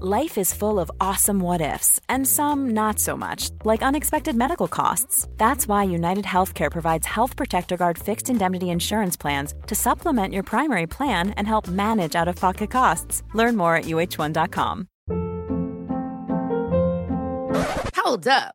Life is full of awesome what ifs, and some not so much, like unexpected medical costs. That's why United Healthcare provides Health Protector Guard fixed indemnity insurance plans to supplement your primary plan and help manage out of pocket costs. Learn more at uh1.com. Hold up.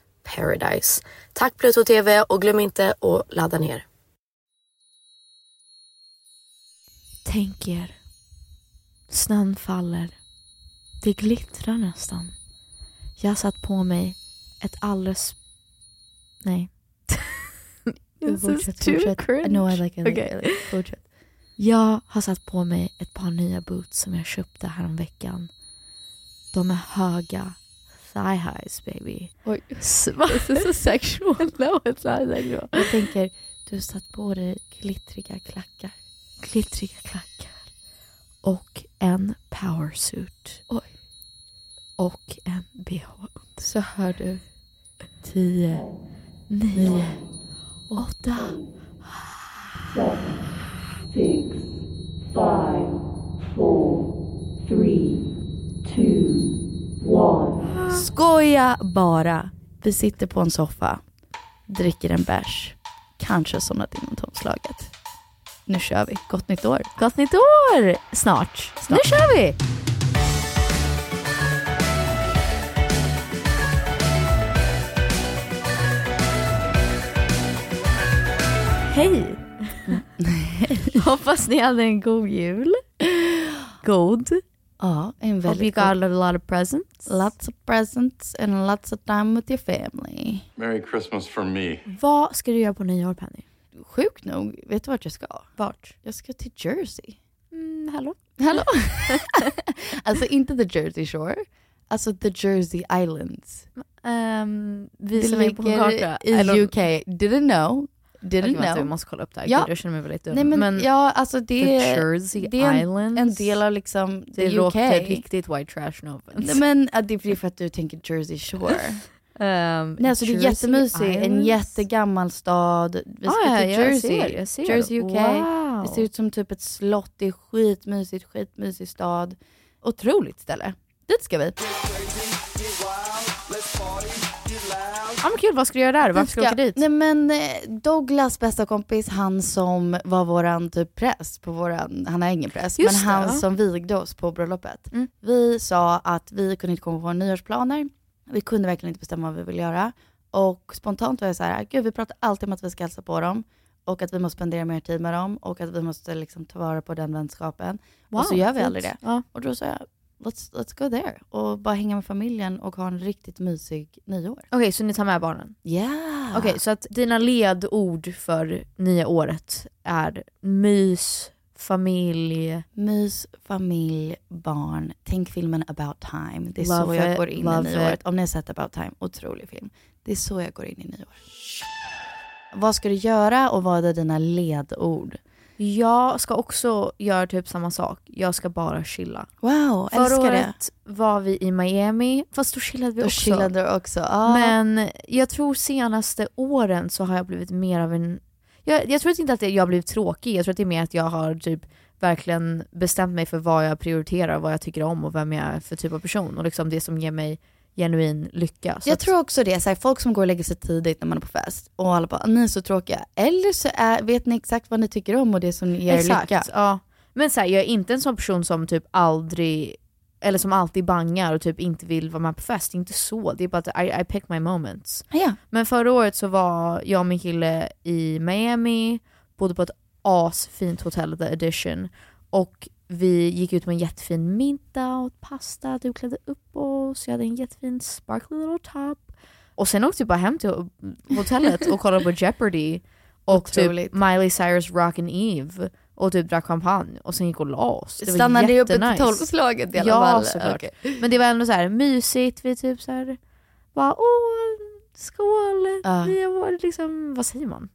paradise. Tack Pluto TV och glöm inte att ladda ner. Tänk er. Snön faller. Det glittrar nästan. Jag satt på mig ett alldeles... Nej. This is fortsätt, too fortsätt. cringe. No, I like it. I like Okay. it. I like it. Fortsätt. Jag har satt på mig ett par nya boots som jag köpte häromveckan. De är höga. Thigh highs baby. Oj. Svart. This is a sexual. no, it's not sexual. Jag tänker, du har satt på dig glittriga klackar. Glittriga klackar. Och en powersuit. Oj. Och en bh. Så hör du. Tio, nio, åtta. six, five, four, three, two, one. Skoja bara. Vi sitter på en soffa, dricker en bärs, kanske somnat in i tomslaget. Nu kör vi. Gott nytt år. Gott nytt år! Snart. Nu kör vi! Hej! Hoppas ni hade en god jul. God. Ja, en Hope väldigt you god- got a lot of presents. Lots of presents and lots of time with your family. Merry Christmas from me. Vad ska du göra på nyår Penny? Sjukt nog, vet du vart jag ska? Vart? Jag ska till Jersey. Mm, hallå? Hallå? alltså inte the Jersey Shore, alltså the Jersey Islands. Um, Det visa mig på en karta. I UK. Didn't know. Didn't know. vi måste kolla upp det här. Ja. Gud, jag känner mig väldigt dum. Nej men, ja, alltså det, The Jersey det är en, en del av liksom det the låter UK. riktigt white trash no. Nej, men ja, det är för att du tänker Jersey Shore. Um, Nej alltså det är Jersey jättemysigt, en jättegammal stad. Vi ska Ah, ja, till jag Jersey. ser, jag ser. Jersey UK. Wow. Det ser ut som typ ett slott, det är skitmysigt, skitmysig stad. Otroligt ställe. Dit ska vi. Ja men kul, vad ska du göra där? Varför ska du åka dit? Nej men eh, Douglas bästa kompis, han som var våran typ präst på våran, han är ingen präst, Just men det, han ja. som vigde oss på bröllopet. Mm. Vi sa att vi kunde inte komma på nyårsplaner, vi kunde verkligen inte bestämma vad vi ville göra. Och spontant var jag så här, gud vi pratar alltid om att vi ska hälsa på dem och att vi måste spendera mer tid med dem och att vi måste liksom ta vara på den vänskapen. och så gör vi fint. aldrig det. Ja. Och då sa jag, let's, let's go there och bara hänga med familjen och ha en riktigt mysig nyår. Okej, så ni tar med barnen? Yeah! Okej, så att dina ledord för nya året är mys, familj, Mys, familj, barn. Tänk filmen About Time. Det är så Love jag it, går in i nyåret. it. Om ni har sett About Time, otrolig film. Det är så jag går in i nyår. Vad ska du göra och vad är dina ledord? Jag ska också göra typ samma sak. Jag ska bara chilla. Wow, Förra älskar det. året var vi i Miami, fast då chillade vi Då också. chillade du också. Ah. Men jag tror senaste åren så har jag blivit mer av en... Jag, jag tror inte att jag har blivit tråkig, jag tror att det är mer att jag har typ verkligen bestämt mig för vad jag prioriterar, vad jag tycker om och vem jag är för typ av person. Och liksom det som ger mig genuin lycka. Så jag att- tror också det, så folk som går och lägger sig tidigt när man är på fest och alla bara, ni är så tråkiga. Eller så är, vet ni exakt vad ni tycker om och det som ger er Exakt, lycka. ja. Men så här, jag är inte en sån person som typ aldrig, eller som alltid bangar och typ inte vill vara med på fest. Inte så, det är bara att I, I pick my moments. Ja. Men förra året så var jag och min kille i Miami, bodde på ett asfint hotell, The Edition. Och vi gick ut på en jättefin middag, åt pasta, du klädde upp oss, jag hade en jättefin sparkly little top. Och sen åkte vi bara hem till hotellet och kollade på Jeopardy och typ. Miley Cyrus Rockin' Eve och typ drack champagne och sen gick och la oss. Det var Stannade ni uppe till tolvslaget i alla Ja fall? såklart. Okej. Men det var ändå så här mysigt, vi typ så här bara åh, skål, Ja. nya år, liksom, vad säger man?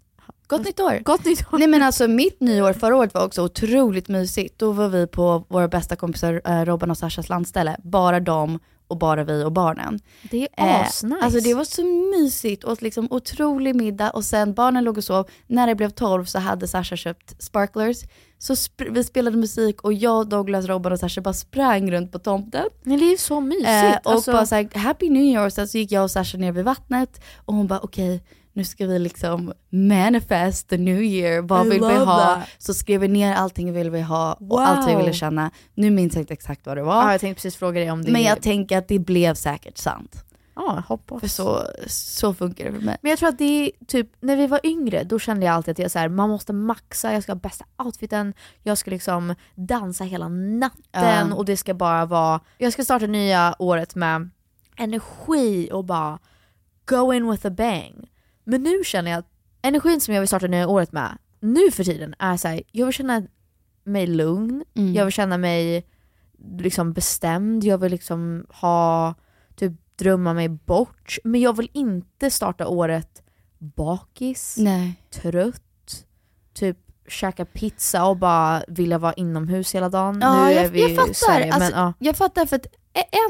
Gott nytt år! Gott nytt år! Nej men alltså mitt nyår förra året var också otroligt mysigt. Då var vi på våra bästa kompisar eh, Robban och Sashas landställe. Bara de och bara vi och barnen. Det är Eh, asnice. Alltså det var så mysigt och liksom otrolig middag och sen barnen låg och sov. När det blev 12 så hade Sasha köpt sparklers. Så sp- vi spelade musik och jag, Douglas, Robban och Sasha bara sprang runt på tomten. Men det är så mysigt. Eh, och alltså, bara såhär, happy new year. Och sen så gick jag och Sasha ner vid vattnet och hon bara okej, nu ska vi liksom manifest the new year. Vad I vill vi ha? that. Så skrev vi ner allting vi ville ha och Wow. allt vi ville känna. Nu minns jag inte exakt vad det var. ja, jag tänkte precis fråga dig om det men jag tänker att det blev säkert sant. ja, hoppas. För så, så funkar det för mig. Men jag tror att det är typ, när vi var yngre, då kände jag alltid att jag så här, man måste maxa, jag ska ha bästa outfiten, jag ska liksom dansa hela natten Ja. och det ska bara vara, jag ska starta nya året med energi och bara go in with a bang. Men nu känner jag att energin som jag vill starta nya året med, nu för tiden, är så här, jag vill känna mig lugn, Mm. jag vill känna mig liksom bestämd, jag vill liksom ha, typ drömma mig bort. Men jag vill inte starta året bakis, Nej. trött, typ käka pizza och bara vilja vara inomhus hela dagen. Ja, nu är jag, vi jag fattar. Sverige, alltså, men, ja. Jag fattar för att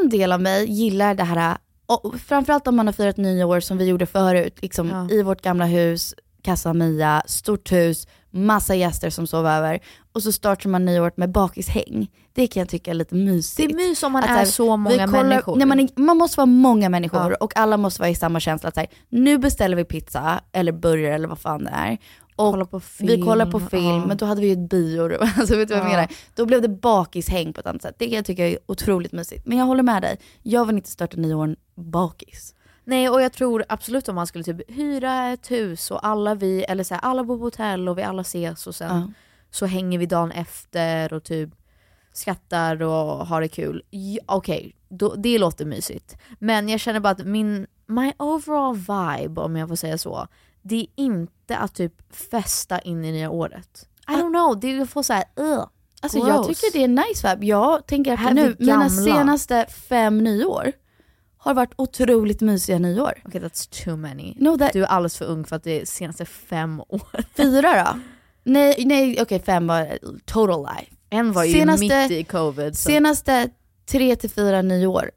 en del av mig gillar det här, och framförallt om man har firat nyår som vi gjorde förut, liksom Ja. i vårt gamla hus, Casa Mia, stort hus, massa gäster som sov över. Och så startar man nyåret med bakishäng. Det kan jag tycka är lite Det mysigt. är mys om man Att är här, så många kollar- människor. Nej, man, är, man måste vara många människor Ja. och alla måste vara i samma känsla. Att så här, nu beställer vi pizza eller burgare eller vad fan det är. Och Kolla på vi kollar på film, ja. men då hade vi ju ett biorum. Alltså vet du vad jag Ja. menar? Då blev det bakishäng på ett annat sätt. Det kan jag tycka är otroligt mysigt. Men jag håller med dig, jag vill inte starta nyår bakis. Nej och jag tror absolut om man skulle typ hyra ett hus och alla vi, eller så här, alla bor på hotell och vi alla ses och sen Ja. så hänger vi dagen efter och typ skrattar och har det kul. Ja, Okej, då- det låter mysigt. Men jag känner bara att min, my overall vibe, om jag får säga så, det är inte att typ festa in i nya året. I don't know, det jag får såhär uh, Alltså jag gross. tycker det är nice vibe. Jag tänker efter nu, mina senaste fem nyår har varit otroligt mysiga nyår. Okej that's too many. No, that, Du är alldeles för ung för att det är senaste fem år. Fyra då? Nej, nej okej fem var total life. En var ju Senaste- mitt i covid. Så. Senaste tre till fyra nyår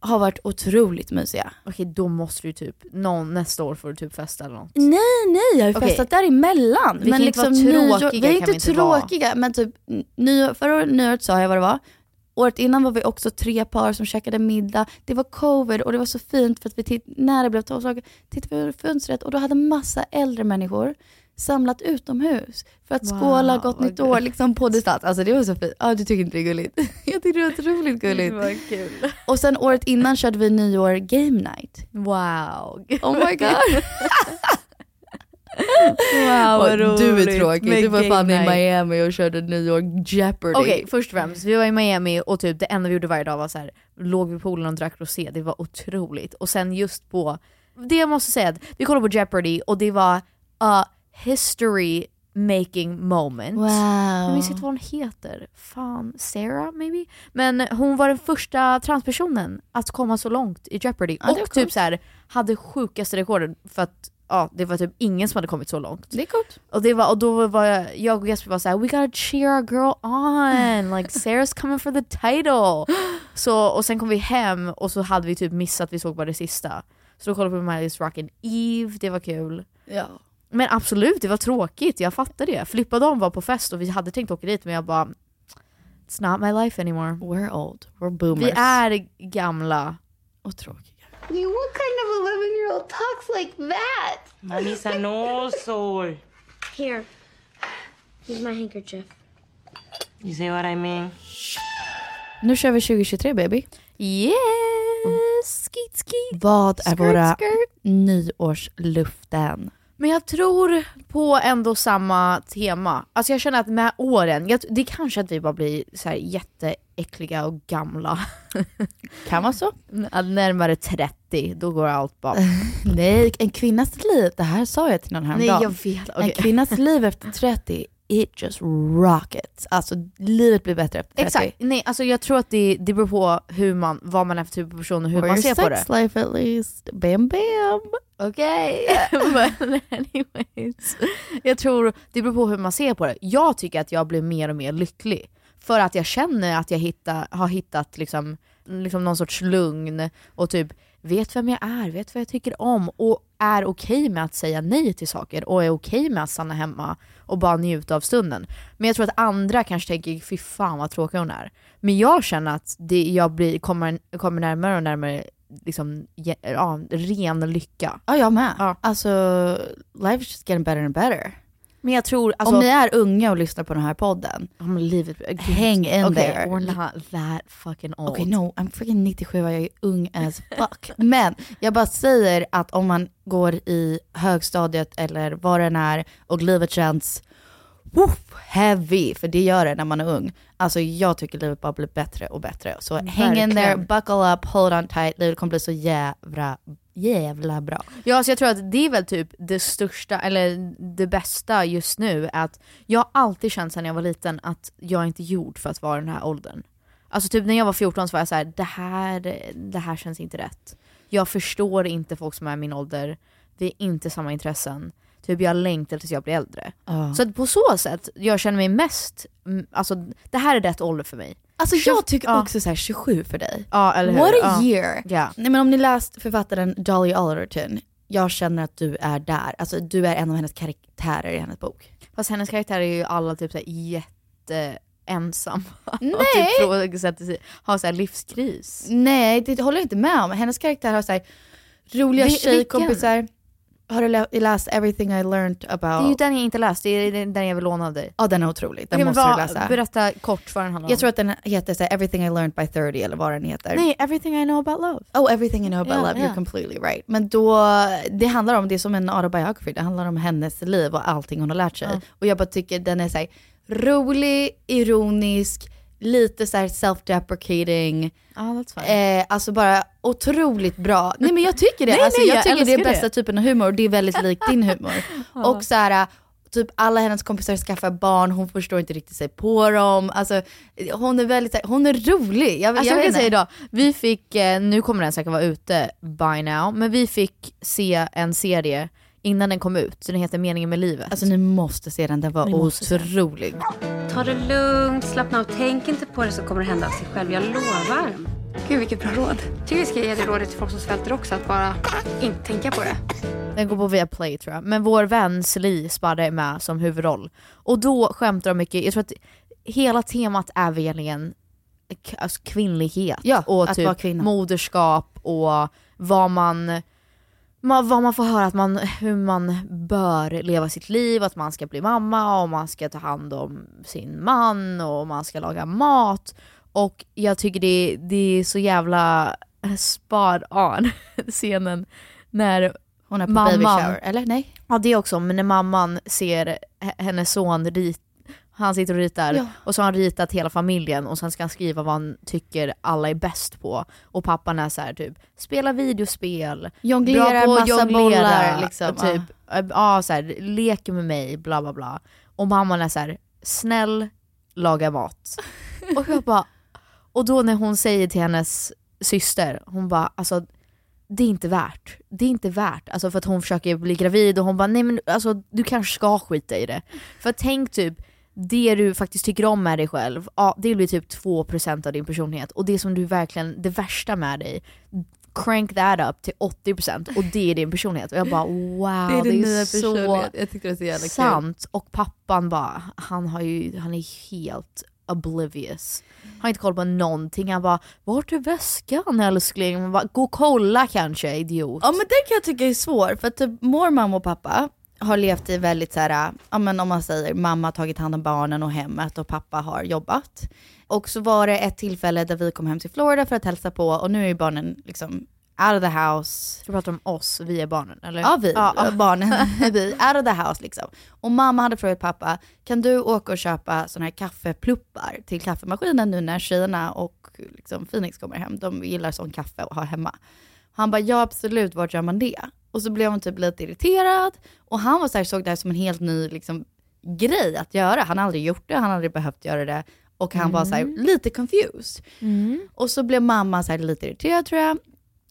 har varit otroligt mysiga. Okej då måste du typ, någon, nästa år får du typ festa eller något. Nej nej, jag har ju Okej. festat däremellan. Vi kan inte vara nyår- tråkiga, Vi är inte vi inte vara. tråkiga, men typ nyår, förra året- nyåret sa jag vad det var. Året innan var vi också tre par som käkade middag. Det var covid och det var så fint för att vi titt- när det blev tolvslag tittade vi över fönstret och då hade massa äldre människor samlat utomhus för att Wow, skåla gott nytt år liksom på distans. Alltså det var så fint. Ja, du tycker inte det är gulligt? Jag tyckte det var otroligt gulligt. kul. Och sen året innan körde vi nyår game night. Wow. Oh my god. Wow, vad Och du är roligt tråkig, med du var fan i. Miami och körde nyår Jeopardy. Okej, först och främst, vi var i Miami och typ det enda vi gjorde varje dag var så här, låg vid poolen och drack rosé, det var otroligt. Och sen just på, det jag måste säga, vi kollade på Jeopardy och det var a history making moment. Wow. Jag minns inte vad hon heter. Fan, Sarah maybe? Men hon var den första transpersonen att komma så långt i Jeopardy. Var och typ så här, hade sjukaste rekorden för att ja, det var typ ingen som hade kommit så långt. Det är coolt. Och, det var, och då var jag, jag och Jesper var såhär, we gotta cheer our girl on, like Sarah's coming for the title. Så, och sen kom vi hem och så hade vi typ missat, vi såg bara det sista. Så då kollade vi på Miley's Rockin' Eve, det var kul. Ja. Men absolut, det var tråkigt, jag fattar det. Filippa och de var på fest och vi hade tänkt åka dit men jag bara, it's not my life anymore. We're old, we're boomers. Vi är gamla. och tråkiga. I mean, what kind of 11 year old talks like that? Manisa, no soy. Here, use my handkerchief. You see what I mean? Nu kör vi 2023 baby. Yes! Skit skit! Vad är Skirt, våra skirt. nyårsluften? Men jag tror på ändå samma tema. Alltså jag känner att med åren, jag, det är kanske att vi bara blir så här jätteäckliga och gamla. Kan vara så. Att närmare 30, då går allt bara... Nej, en kvinnas liv, det här sa jag till någon Nej häromdagen. jag vet. En okej. kvinnas liv efter 30, it just rockets. Alltså livet blir bättre efter 30. Exakt, nej alltså jag tror att det, det beror på hur man, vad man är för typ av person och hur Or man ser på det. sex life at least. Bam bam. Okej, men anyways. Jag tror det beror på hur man ser på det. Jag tycker att jag blir mer och mer lycklig. För att jag känner att jag hitta, har hittat liksom, liksom någon sorts lugn och typ vet vem jag är, vet vad jag tycker om och är okej med att säga nej till saker och är okej med att stanna hemma och bara njuta av stunden. Men jag tror att andra kanske tänker fy fan vad tråkig hon är. Men jag känner att det, jag blir, kommer, kommer närmare och närmare liksom, ja, ren lycka. Ja, jag med. Ja. Alltså, life is just getting better and better. Men jag tror, alltså, Om ni är unga och lyssnar på den här podden, men livet. Hang in okay, there. We're not that fucking old. Okej, no, I'm freaking 97 och jag är ung as fuck. Men jag bara säger att om man går i högstadiet eller vad det än är och livet känns woof, heavy, för det gör det när man är ung. Alltså jag tycker livet bara blir bättre och bättre. Så hang in there, Verkligen. buckle up, hold on tight, livet kommer bli så jävla, jävla bra. Ja, så jag tror att det är väl typ det största, eller det bästa just nu, att jag har alltid känt sedan jag var liten att jag inte är gjord för att vara den här åldern. Alltså typ när jag var 14 så var jag så här: det här, det här känns inte rätt. Jag förstår inte folk som är min ålder, vi är inte samma intressen. Typ jag längtar tills jag blir äldre. Så att på så sätt, jag känner mig mest, mm, alltså det här är rätt ålder för mig. Alltså jag tycker Ja. också så här 27 för dig. Ja, eller hur? What a year! Ja. Nej men om ni läst författaren Dolly Alderton, jag känner att du är där. Alltså du är en av hennes karaktärer i hennes bok. Fast hennes karaktär är ju alla typ såhär jätteensamma. Nej. Och typ sig, har såhär livskris. Nej, det håller jag inte med om. Hennes karaktär har så här, roliga Vi- tjejkompisar. Har du lä- läst Everything I learned about? Det är ju den jag inte läst, det är den jag vill låna av dig. Ja den är otrolig, den men måste du vad- läsa. Berätta kort vad den handlar om. Jag tror att den heter så Everything I learned by 30 eller vad den heter. Nej, everything I know about love. Oh, everything I know about Ja, love, ja. you're completely right. Men då, det handlar om, det är som en autobiography, det handlar om hennes liv och allting hon har lärt sig. Ja. Och jag bara tycker den är så rolig, ironisk, lite så self-deprecating. Ja, fine. Eh, alltså bara otroligt bra. Nej men jag tycker det. Nej, alltså, nej, jag, jag tycker det är bästa det. typen av humor och det är väldigt likt din humor. Och så här, typ alla hennes kompisar skaffar barn, hon förstår inte riktigt sig på dem. Alltså hon är väldigt, hon är rolig. Jag, Alltså jag jag kan säga idag, vi fick, eh, nu kommer den säkert vara ute by now, men vi fick se en serie innan den kom ut, så den heter Meningen med livet. Alltså ni måste se den, den var Ni otrolig. Ta det lugnt, slappna av, tänk inte på det så kommer det hända av sig själv, jag lovar. Gud vilket bra råd. Tycker vi ska ge det rådet till folk som svälter också, att bara inte tänka på det. Den går på Viaplay tror jag. Men vår vän Sli Spadde är med som huvudroll. Och då skämtar de mycket, jag tror att hela temat är väl egentligen alltså kvinnlighet Ja, och att typ vara kvinna. moderskap och vad man, ma- vad man får höra att man, hur man bör leva sitt liv, att man ska bli mamma och man ska ta hand om sin man och man ska laga mat. Och jag tycker det, det är så jävla spot on scenen när Hon är på mamman, baby shower, eller nej? Ja det också, men när mamman ser hennes son rit, han sitter och ritar Ja. och så har han ritat hela familjen och sen ska han skriva vad han tycker alla är bäst på. Och pappan är så här typ, spela videospel, Jonglera bra på att massa jonglera, bollar, liksom. typ, ja så här, leker med mig, bla bla bla. Och mamman är så här, snäll, laga mat. och jag bara, och då när hon säger till hennes syster, hon bara alltså det är inte värt. Det är inte värt. Alltså för att hon försöker bli gravid och hon bara nej men alltså du kanske ska skita i det. För tänk typ, det du faktiskt tycker om med dig själv, ja det blir typ 2% av din personlighet. Och det som du verkligen, det värsta med dig, crank that up till 80% och det är din personlighet. Och jag bara wow, Det är det är, så. Jag tyckte det var så jävla kul. sant. Och pappan bara, han, har ju, han är helt oblivious. Han har inte koll på någonting. Han bara, vart är väskan älskling? Man bara, Gå och kolla kanske idiot. Ja men det kan jag tycka är svår, för att typ mor, mamma och pappa har levt i väldigt så här, ja men om man säger mamma har tagit hand om barnen och hemmet och pappa har jobbat. Och så var det ett tillfälle där vi kom hem till Florida för att hälsa på och nu är ju barnen liksom out of the house. Du pratar om oss, vi är barnen eller? Ja vi, Ja. barnen, vi, out of the house liksom. Och mamma hade frågat pappa, kan du åka och köpa sådana här kaffepluppar till kaffemaskinen nu när tjejerna och liksom Phoenix kommer hem? De gillar sån kaffe att ha hemma. Han bara, ja absolut, vart gör man det? Och så blev hon typ lite irriterad och han var så här, såg det här som en helt ny liksom, grej att göra. Han har aldrig gjort det, han har aldrig behövt göra det. Och han var så här, lite confused. Och så blev mamma så här, lite irriterad tror jag.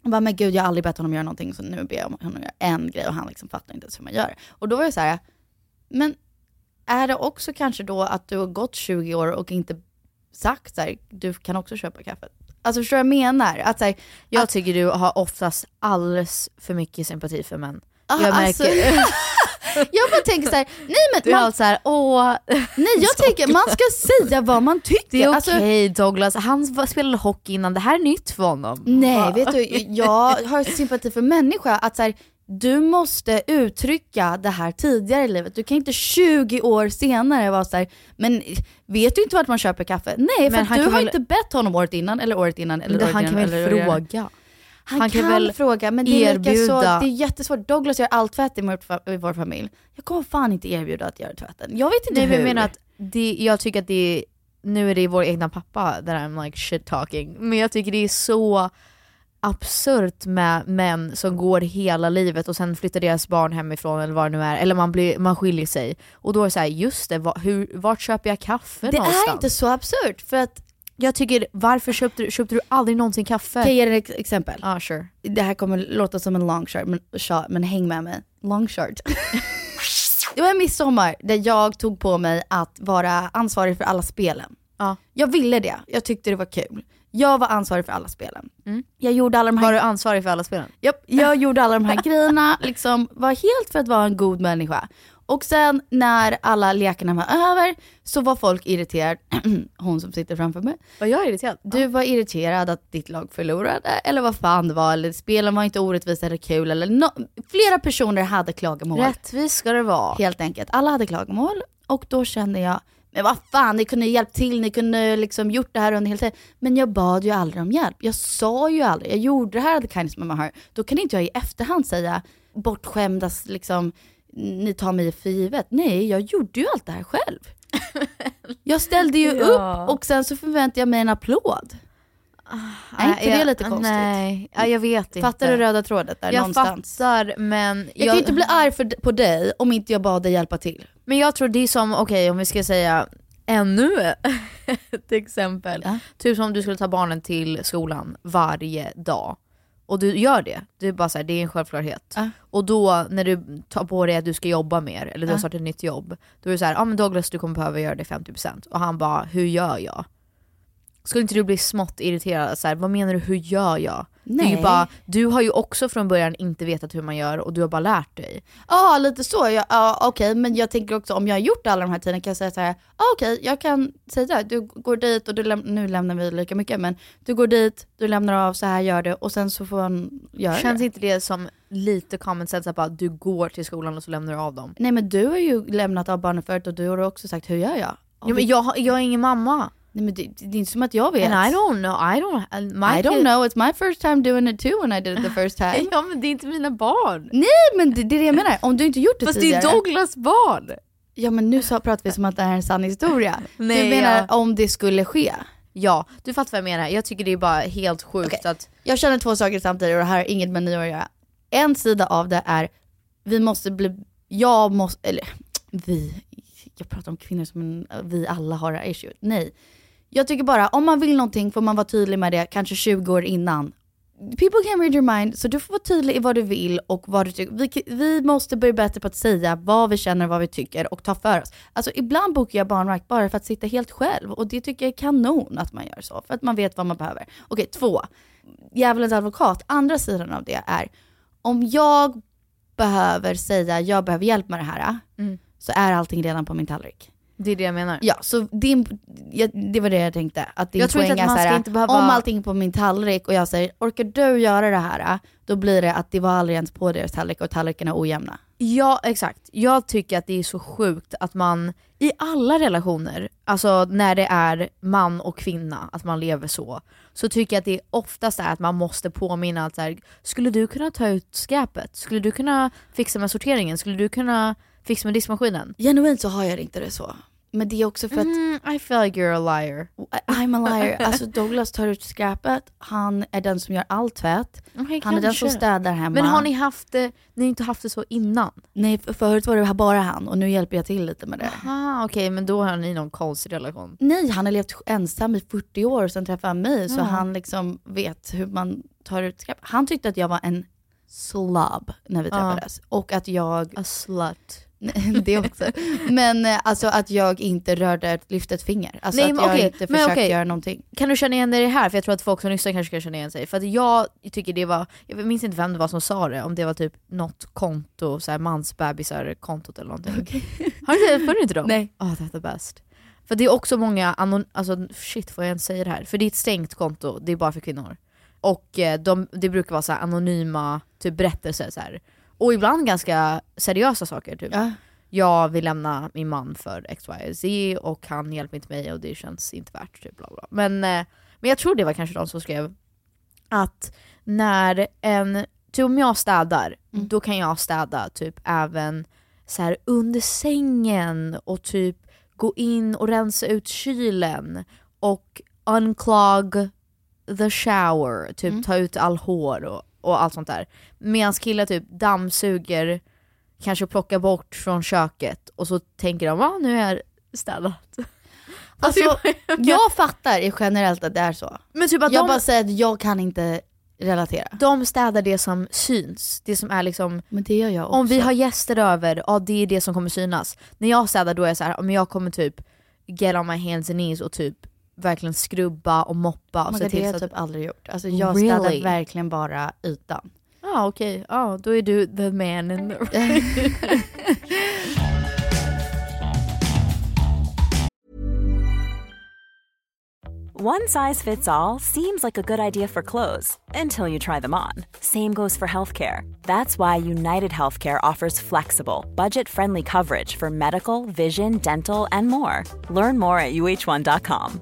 Och bara, men gud jag har aldrig bett honom göra någonting så nu ber jag honom göra en grej och han liksom fattar inte ens hur man gör. Och då var jag så här, men är det också kanske då att du har gått 20 år och inte sagt så här, du kan också köpa kaffet? Alltså förstår du vad jag menar? Att, så här, Jag att, tycker du har oftast alldeles för mycket sympati för män. Ah, jag alltså, märker... jag bara tänker så här, nej men Du man, allt såhär, åh... nej jag tänker man ska säga vad man tycker. Det är okej Alltså, Douglas, han spelade hockey innan, det här är nytt för honom. Nej, vet du, jag har sympati för människa. Att så här, du måste uttrycka det här tidigare i livet. Du kan inte 20 år senare vara så här, men vet du inte vart man köper kaffe? Nej, för Men han du har väl- inte bett honom året innan, eller året innan, eller året han innan. kan väl fråga? Han, Han kan, kan väl fråga, men det är, lika så, erbjuda- det är jättesvårt. Douglas gör allt tvätt i vår, familj. Jag kommer fan inte erbjuda att göra tvätten. Jag vet inte Nej hur. jag menar att det, jag tycker att det är, nu är det vår egna pappa that I'm like shit talking, men jag tycker det är så absurt med män som går hela livet och sen flyttar deras barn hemifrån eller vad det nu är, eller man, blir, man skiljer sig. Och då är det såhär, just det, va, hur, vart köper jag kaffe det någonstans? är inte så absurt. För att, Jag tycker, varför köpte, du- köpte du aldrig någonsin kaffe? kan jag ge dig ett exempel? Ja sure. Det här kommer låta som en long shot, men, shot, men häng med mig. Long shot. det var en midsommar där jag tog på mig att vara ansvarig för alla spelen. Ja. Jag ville det, jag tyckte det var kul. Jag var ansvarig för alla spelen. Mm. Jag gjorde alla de här Var du ansvarig för alla spelen? Japp, jag gjorde alla de här grejerna, liksom var helt för att vara en god människa. Och sen när alla lekarna var över så var folk irriterade, hon som sitter framför mig. Var jag irriterad? Du var irriterad att ditt lag förlorade, eller vad fan det var, eller spelen var inte orättvisa eller kul, eller no- flera personer hade klagomål. Rättvis ska det vara. Helt enkelt, alla hade klagomål och då kände jag, men vad fan, ni kunde hjälpt till, ni kunde liksom gjort det här under hela tiden. Men jag bad ju aldrig om hjälp. Jag sa ju aldrig, jag gjorde det här, the kindness of my heart. Då kan inte jag i efterhand säga, bortskämdas liksom, ni tar mig för givet. Nej, jag gjorde ju allt det här själv. Jag ställde ju Ja. upp och sen så förväntade jag mig en applåd. är inte det jag- lite konstigt? Nej, ja, jag vet inte. Fattar du röda trådet där Jag någonstans? fattar men... Jag kan ju inte bli arg för, på dig om inte jag bad dig hjälpa till. Men jag tror det är som, okej om vi ska säga ännu ett exempel. Ja. Typ som om du skulle ta barnen till skolan varje dag. Och du gör det. Är bara så här, det är en självklarhet. Ja. Och då när du tar på dig att du ska jobba mer, eller du har Ja. startat ett nytt jobb. Då är det så här, ah, men Douglas du kommer behöva göra det 50% Och han bara, hur gör jag? Skulle inte du bli smått irriterad? Så här, vad menar du, hur gör jag? Det är Nej. ju bara, du har ju också från början inte vetat hur man gör och du har bara lärt dig. Ja, lite så. Ja, ja, okej, men jag tänker också om jag har gjort alla de här tiderna kan jag säga så här, ja, okej, jag kan säga du går dit och du läm- nu lämnar vi lika mycket, men du går dit, du lämnar av, så här gör du och sen så får man göra Känns det. inte det som lite common sense att bara du går till skolan och så lämnar du av dem? Nej men du har ju lämnat av barnen förut och du har också sagt, hur gör jag? Ja, men jag, jag är ingen mamma. Nej men det, det är inte som att jag vet. And I don't know, I don't, my I don't kid- know, it's my first time doing it too when I did it the first time. Ja men det är inte mina barn. Nej men det, det är det jag menar, om du inte gjort det Fast det tidigare. är Douglas barn. Ja men nu så pratar vi som att det här är en sann historia. Nej, du menar ja. om det skulle ske? Ja, du fattar vad jag menar. Jag tycker det är bara helt sjukt att... Jag känner två saker samtidigt och det här har inget med nyår att göra. En sida av det är, vi måste bli, jag måste, eller vi, jag pratar om kvinnor som en, vi alla har det här issue. Nej. Jag tycker bara, om man vill någonting får man vara tydlig med det kanske 20 år innan. People can read your mind, så du får vara tydlig i vad du vill och vad du tycker. Vi, vi måste bli bättre på att säga vad vi känner och vad vi tycker och ta för oss. Alltså ibland bokar jag barnvakt bara för att sitta helt själv och det tycker jag är kanon att man gör så, för att man vet vad man behöver. Okej, två. Djävulens advokat, andra sidan av det är, om jag behöver säga jag behöver hjälp med det här, Mm. så är allting redan på min tallrik. Det är det jag menar. Ja, så din, ja, det var det jag tänkte. Att din Jag tror inte att man är så ska här, inte behöva- om allting är på min tallrik och jag säger orkar du göra det här? Då blir det att det var aldrig ens på deras tallrik och tallrikarna är ojämna. Ja, exakt. Jag tycker att det är så sjukt att man i alla relationer, alltså när det är man och kvinna, att man lever så, så tycker jag att det oftast är att man måste påminna att så här, skulle du kunna ta ut skräpet? Skulle du kunna fixa med sorteringen? Skulle du kunna fixa med diskmaskinen? Genuint så har jag inte det så. Men det är också för att Mm, I feel like you're a liar. I'm a liar. Alltså Douglas tar ut skräpet, han är den som gör all tvätt, Okej, han är den som städar hemma. Men har ni haft det, ni har inte haft det så innan? Nej, för förut var det bara han och nu hjälper jag till lite med det. Okej, men då har ni någon konstig relation. Nej, han har levt ensam i 40 år sen träffade han mig, så Ja. han liksom vet hur man tar ut skräp. Han tyckte att jag var en slob när vi träffades. Och att jag... A slut. det också. Men eh, alltså att jag inte rörde, lyfte ett finger. Alltså Nej, att jag okej, inte försökte okej. göra någonting. Kan du känna igen dig i det här? För jag tror att folk som lyssnar kanske kan känna igen sig. För att jag tycker det var, jag minns inte vem det var som sa det, om det var typ något konto, så här mansbebisar kontot eller någonting. Har du inte, inte dem? Nej. Oh, that's the best. För det är också många, anon, alltså shit får jag ens säga det här? För det är ett stängt konto, det är bara för kvinnor. Och eh, de, det brukar vara så anonyma typ berättelser så här. Och ibland ganska seriösa saker. Typ. Ja. Jag vill lämna min man för X, Y, och Z och han hjälper inte mig och det känns inte värt. Typ, bla bla. Men, eh, men jag tror det var kanske de som skrev att när en, typ om jag städar, då kan jag städa typ även så här under sängen och typ gå in och rensa ut kylen och unclog the shower, typ ta ut all hår och, och allt sånt där. Medan killar typ dammsuger, kanske plockar bort från köket och så tänker de ah, nu är städat. Alltså, jag fattar generellt att det är så. Men typ att jag de- bara säger att jag kan inte relatera. De städar det som syns, det som är liksom Men det gör jag också. Om vi har gäster över, ja det är det som kommer synas. När jag städar då är jag så här, om jag kommer typ get on my hands and knees och typ verkligen skrubba och moppa och Men se det till har så jag typ aldrig gjort. Alltså jag Really? städar verkligen bara ytan. Ja okej, ja då är du the man in the One size fits all seems like a good idea for clothes until you try them on. Same goes for healthcare. That's why United Healthcare offers flexible, budget friendly coverage for medical, vision, dental, and more. Learn more at uh1.com.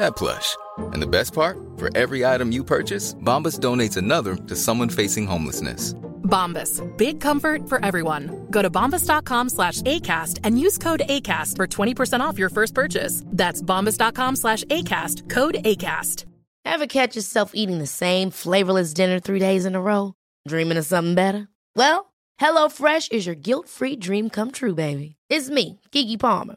that plush. And the best part? For every item you purchase, Bombas donates another to someone facing homelessness. Bombas. Big comfort for everyone. Go to bombas.com slash ACAST and use code ACAST for 20% off your first purchase. That's bombas.com slash ACAST. Code ACAST. Ever catch yourself eating the same flavorless dinner three days in a row? Dreaming of something better? Well, HelloFresh is your guilt-free dream come true, baby. It's me, Kiki Palmer.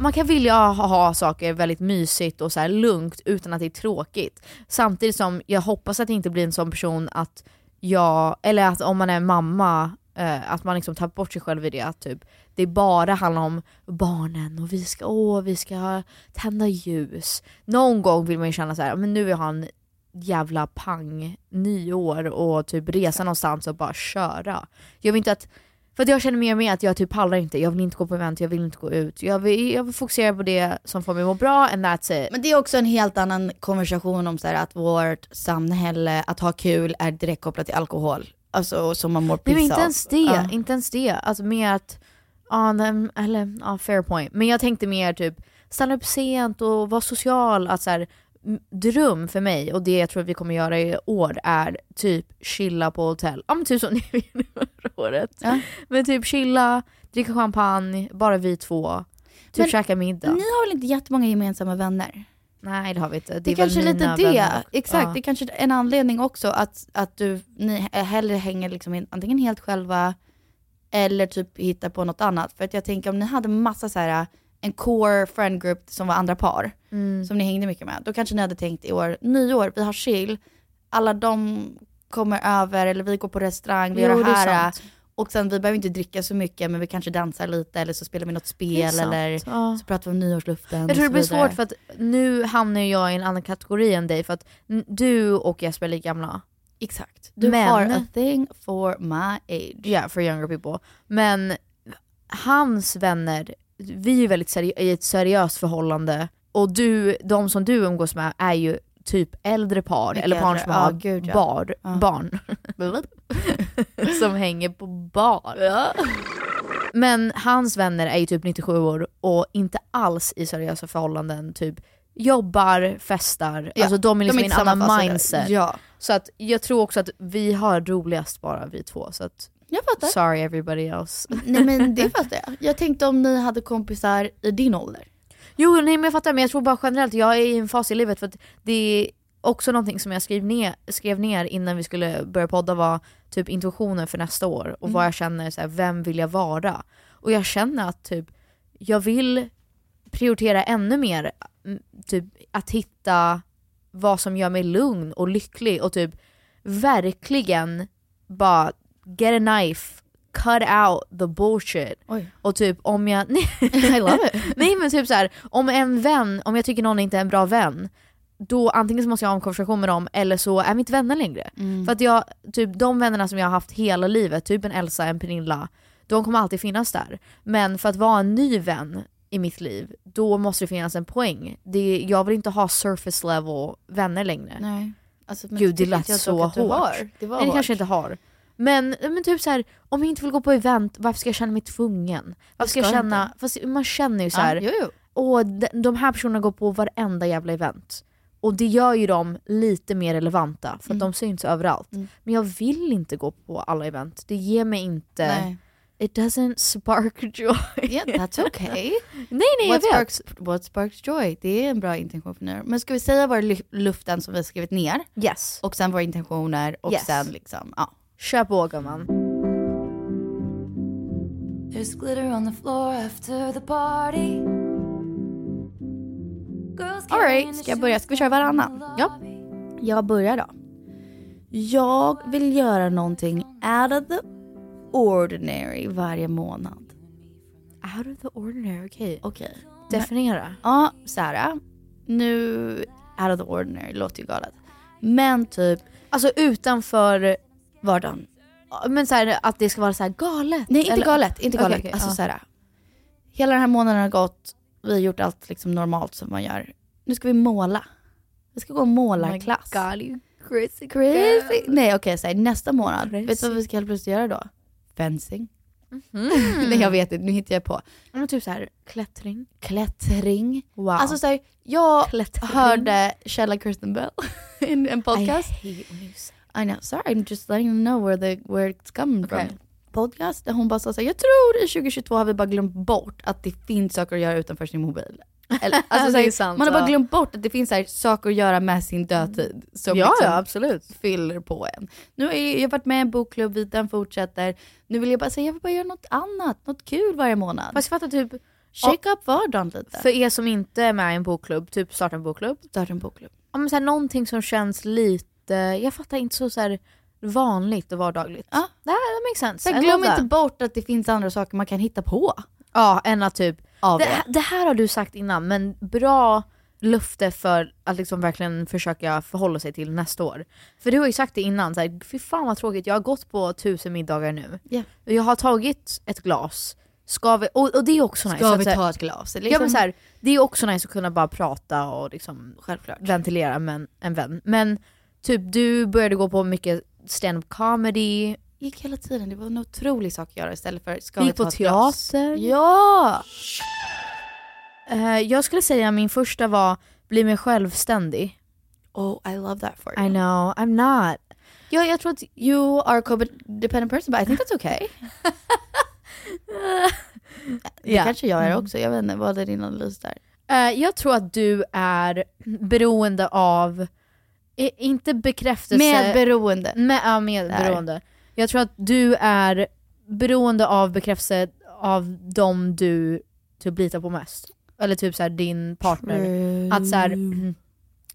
Man kan vilja ha, ha saker väldigt mysigt och så här lugnt utan att det är tråkigt. Samtidigt som jag hoppas att jag inte blir en sån person att jag, eller att om man är mamma, eh, att man liksom tar bort sig själv i det. Att typ, det bara handlar om barnen och vi ska, åh, vi ska tända ljus. Någon gång vill man ju känna så här, men nu vill jag ha en jävla pang nyår och typ resa någonstans och bara köra. Jag vill inte att för att jag känner mer och mer att jag typ pallar inte, jag vill inte gå på event, jag vill inte gå ut. Jag vill, jag vill fokusera på det som får mig må bra and that's it. Men det är också en helt annan konversation om så här, att vårt samhälle, att ha kul är direkt kopplat till alkohol. Alltså som man mår piss Nej inte ens det, Ja. inte ens det. Alltså mer att, ja nej, eller ja fair point. Men jag tänkte mer typ stanna upp sent och vara social. Att så här, dröm för mig och det jag tror att vi kommer göra i år är typ chilla på hotell. Ja men typ som ni förra året. Men typ chilla, dricka champagne, bara vi två. Typ Men käka middag. Ni har väl inte jättemånga gemensamma vänner? Nej det har vi inte. Det, Det, är är kanske väl lite det, vänner. exakt. Ja. Det är kanske är en anledning också att, att du, ni hellre hänger liksom in, antingen helt själva eller typ hittar på något annat. För att jag tänker om ni hade massa så här en core friend group som var andra par, Mm. som ni hängde mycket med, då kanske ni hade tänkt i år, nyår, vi har chill, alla de kommer över eller vi går på restaurang, vi Jo, gör det det är här. sant. och sen vi behöver inte dricka så mycket men vi kanske dansar lite eller så spelar vi något Det spel eller ja. så pratar vi om nyårsluften Jag tror det blir svårt för att nu hamnar jag i en annan kategori än dig för att du och Jesper är lika gamla. Exakt. Du har a thing for my age. Yeah, for younger people. Men hans vänner, vi är ju väldigt i ett seriöst förhållande och du, de som du umgås med är ju typ äldre par Mycket eller par som Ja, har gud, ja. bar, Ja. barn. som hänger på bar. Men hans vänner är ju typ 97 år och inte alls i seriösa förhållanden. Typ jobbar, festar. Ja, alltså de är liksom i en annan mindset. Ja. Så att jag tror också att vi har roligast bara vi två. Så att, jag fattar. Sorry everybody else. Nej men det fattar jag. Jag tänkte om ni hade kompisar i din ålder. Jo, nej men jag fattar, men jag tror bara generellt, jag är i en fas i livet för att det är också någonting som jag skrev ner, skrev ner innan vi skulle börja podda var typ intuitionen för nästa år och Mm. vad jag känner, så här, vem vill jag vara? Och jag känner att typ, jag vill prioritera ännu mer typ att hitta vad som gör mig lugn och lycklig och typ verkligen bara get a knife, cut out the bullshit. Oj. Och typ om jag... I love it. Nej men typ så här, om en vän, om jag tycker någon inte är en bra vän, då antingen så måste jag ha en konversation med dem eller så är vi inte vänner längre. Mm. För att jag, typ de vännerna som jag har haft hela livet, typ en Elsa, en Pernilla, de kommer alltid finnas där. Men för att vara en ny vän i mitt liv, då måste det finnas en poäng. Det, jag vill inte ha surface level vänner längre. Nej. Alltså, Gud det det lät så hårt. Det var det hårt. kanske inte har. Men, men typ så här, om jag inte vill gå på event, varför ska jag känna mig tvungen? Varför ska jag ska känna, inte. fast man känner ju så Ja, här. jo, jo. och de, de här personerna går på varenda jävla event. Och det gör ju dem lite mer relevanta, för att Mm. de syns överallt. Men jag vill inte gå på alla event, det ger mig inte... Nej. It doesn't spark joy. Yeah, that's okay. nej nej jag what vet. sparks, what sparks joy? Det är en bra intention för nu. Men ska vi säga våra luften som vi har skrivit ner? Yes. Och sen våra intentioner och Yes. sen liksom, ja. Kör på gumman. There's glitter on the floor after the party. Alright, ska jag börja? Ska vi köra varannan? Ja. Jag börjar då. Jag vill göra någonting out of the ordinary varje månad. Out of the ordinary, okej. Okej. Definiera. Ja, Sara. Nu, out of the ordinary låter ju galet. Men typ... Alltså utanför vardagen. Men så här, att det ska vara så här galet? Nej, inte eller? galet. Inte galet. okej, alltså ja. så här. Hela den här månaden har gått. Vi har gjort allt liksom normalt som man gör. Nu ska vi måla. Vi ska gå målarklass. Oh my God, you crazy Crazy. Nej okej, här, nästa månad. Crazy. Vet du vad vi ska helt plötsligt göra då? Fencing. Mm. Nej jag vet inte, nu hittar jag på. Men typ så här, klättring. Klättring. Wow. Alltså så här, jag Klättring. hörde Källa Kirsten Bell i en podcast. I hate say I know, sorry I'm just letting you know where, the, where it's coming Okej. from. Podcast där hon bara sa såhär, jag tror i 2022 har vi bara glömt bort att det finns saker att göra utanför sin mobil. Eller, alltså, såhär, är sant, man har bara glömt bort att det finns såhär, saker att göra med sin dödtid. Som Ja, liksom ja, absolut. fyller på en. Nu har jag, jag har varit med i en bokklubb, den fortsätter. Nu vill jag bara säga, jag vill bara göra något annat, något kul varje månad. Fast jag fattar typ, Shake up vardagen lite. för er som inte är med i en bokklubb, typ starta en bokklubb. Starta en bokklubb. Ja, men så här, någonting som känns lite, jag fattar inte så, så här, vanligt och vardagligt. Ja. Det här makes sense. Så I glöm inte bort att det finns andra saker man kan hitta på. Ja, än att typ, Av det, det. det här har du sagt innan men bra lufte för att liksom verkligen försöka förhålla sig till nästa år. För du har ju sagt det innan, så här, fy fan vad tråkigt, jag har gått på tusen middagar nu. Och Jag har tagit ett glas, ska vi, och, och det är också nice. Ska att vi här- ta ett glas? Liksom, Ja, men så här, det är också nice att kunna bara prata och liksom Självklart. ventilera med en- en vän. Men typ du började gå på mycket stand-up comedy, gick hela tiden, det var en otrolig sak att göra istället för ska gick på teater. Ja! Eh, jag skulle säga min första var bli mer självständig. Oh, I love that for you. I know, I'm not. Ja, jag tror att you are a codependent person, but I think that's okay. det Ja. kanske jag är Mm. också, jag vet inte, vad är din analys där? Eh, jag tror att du är beroende av, i- inte bekräftelse... Med beroende. Med, ja, med Där. beroende. Jag tror att du är beroende av bekräftelse av dem du typ litar på mest. Eller typ så här, din partner. Att så här, mm,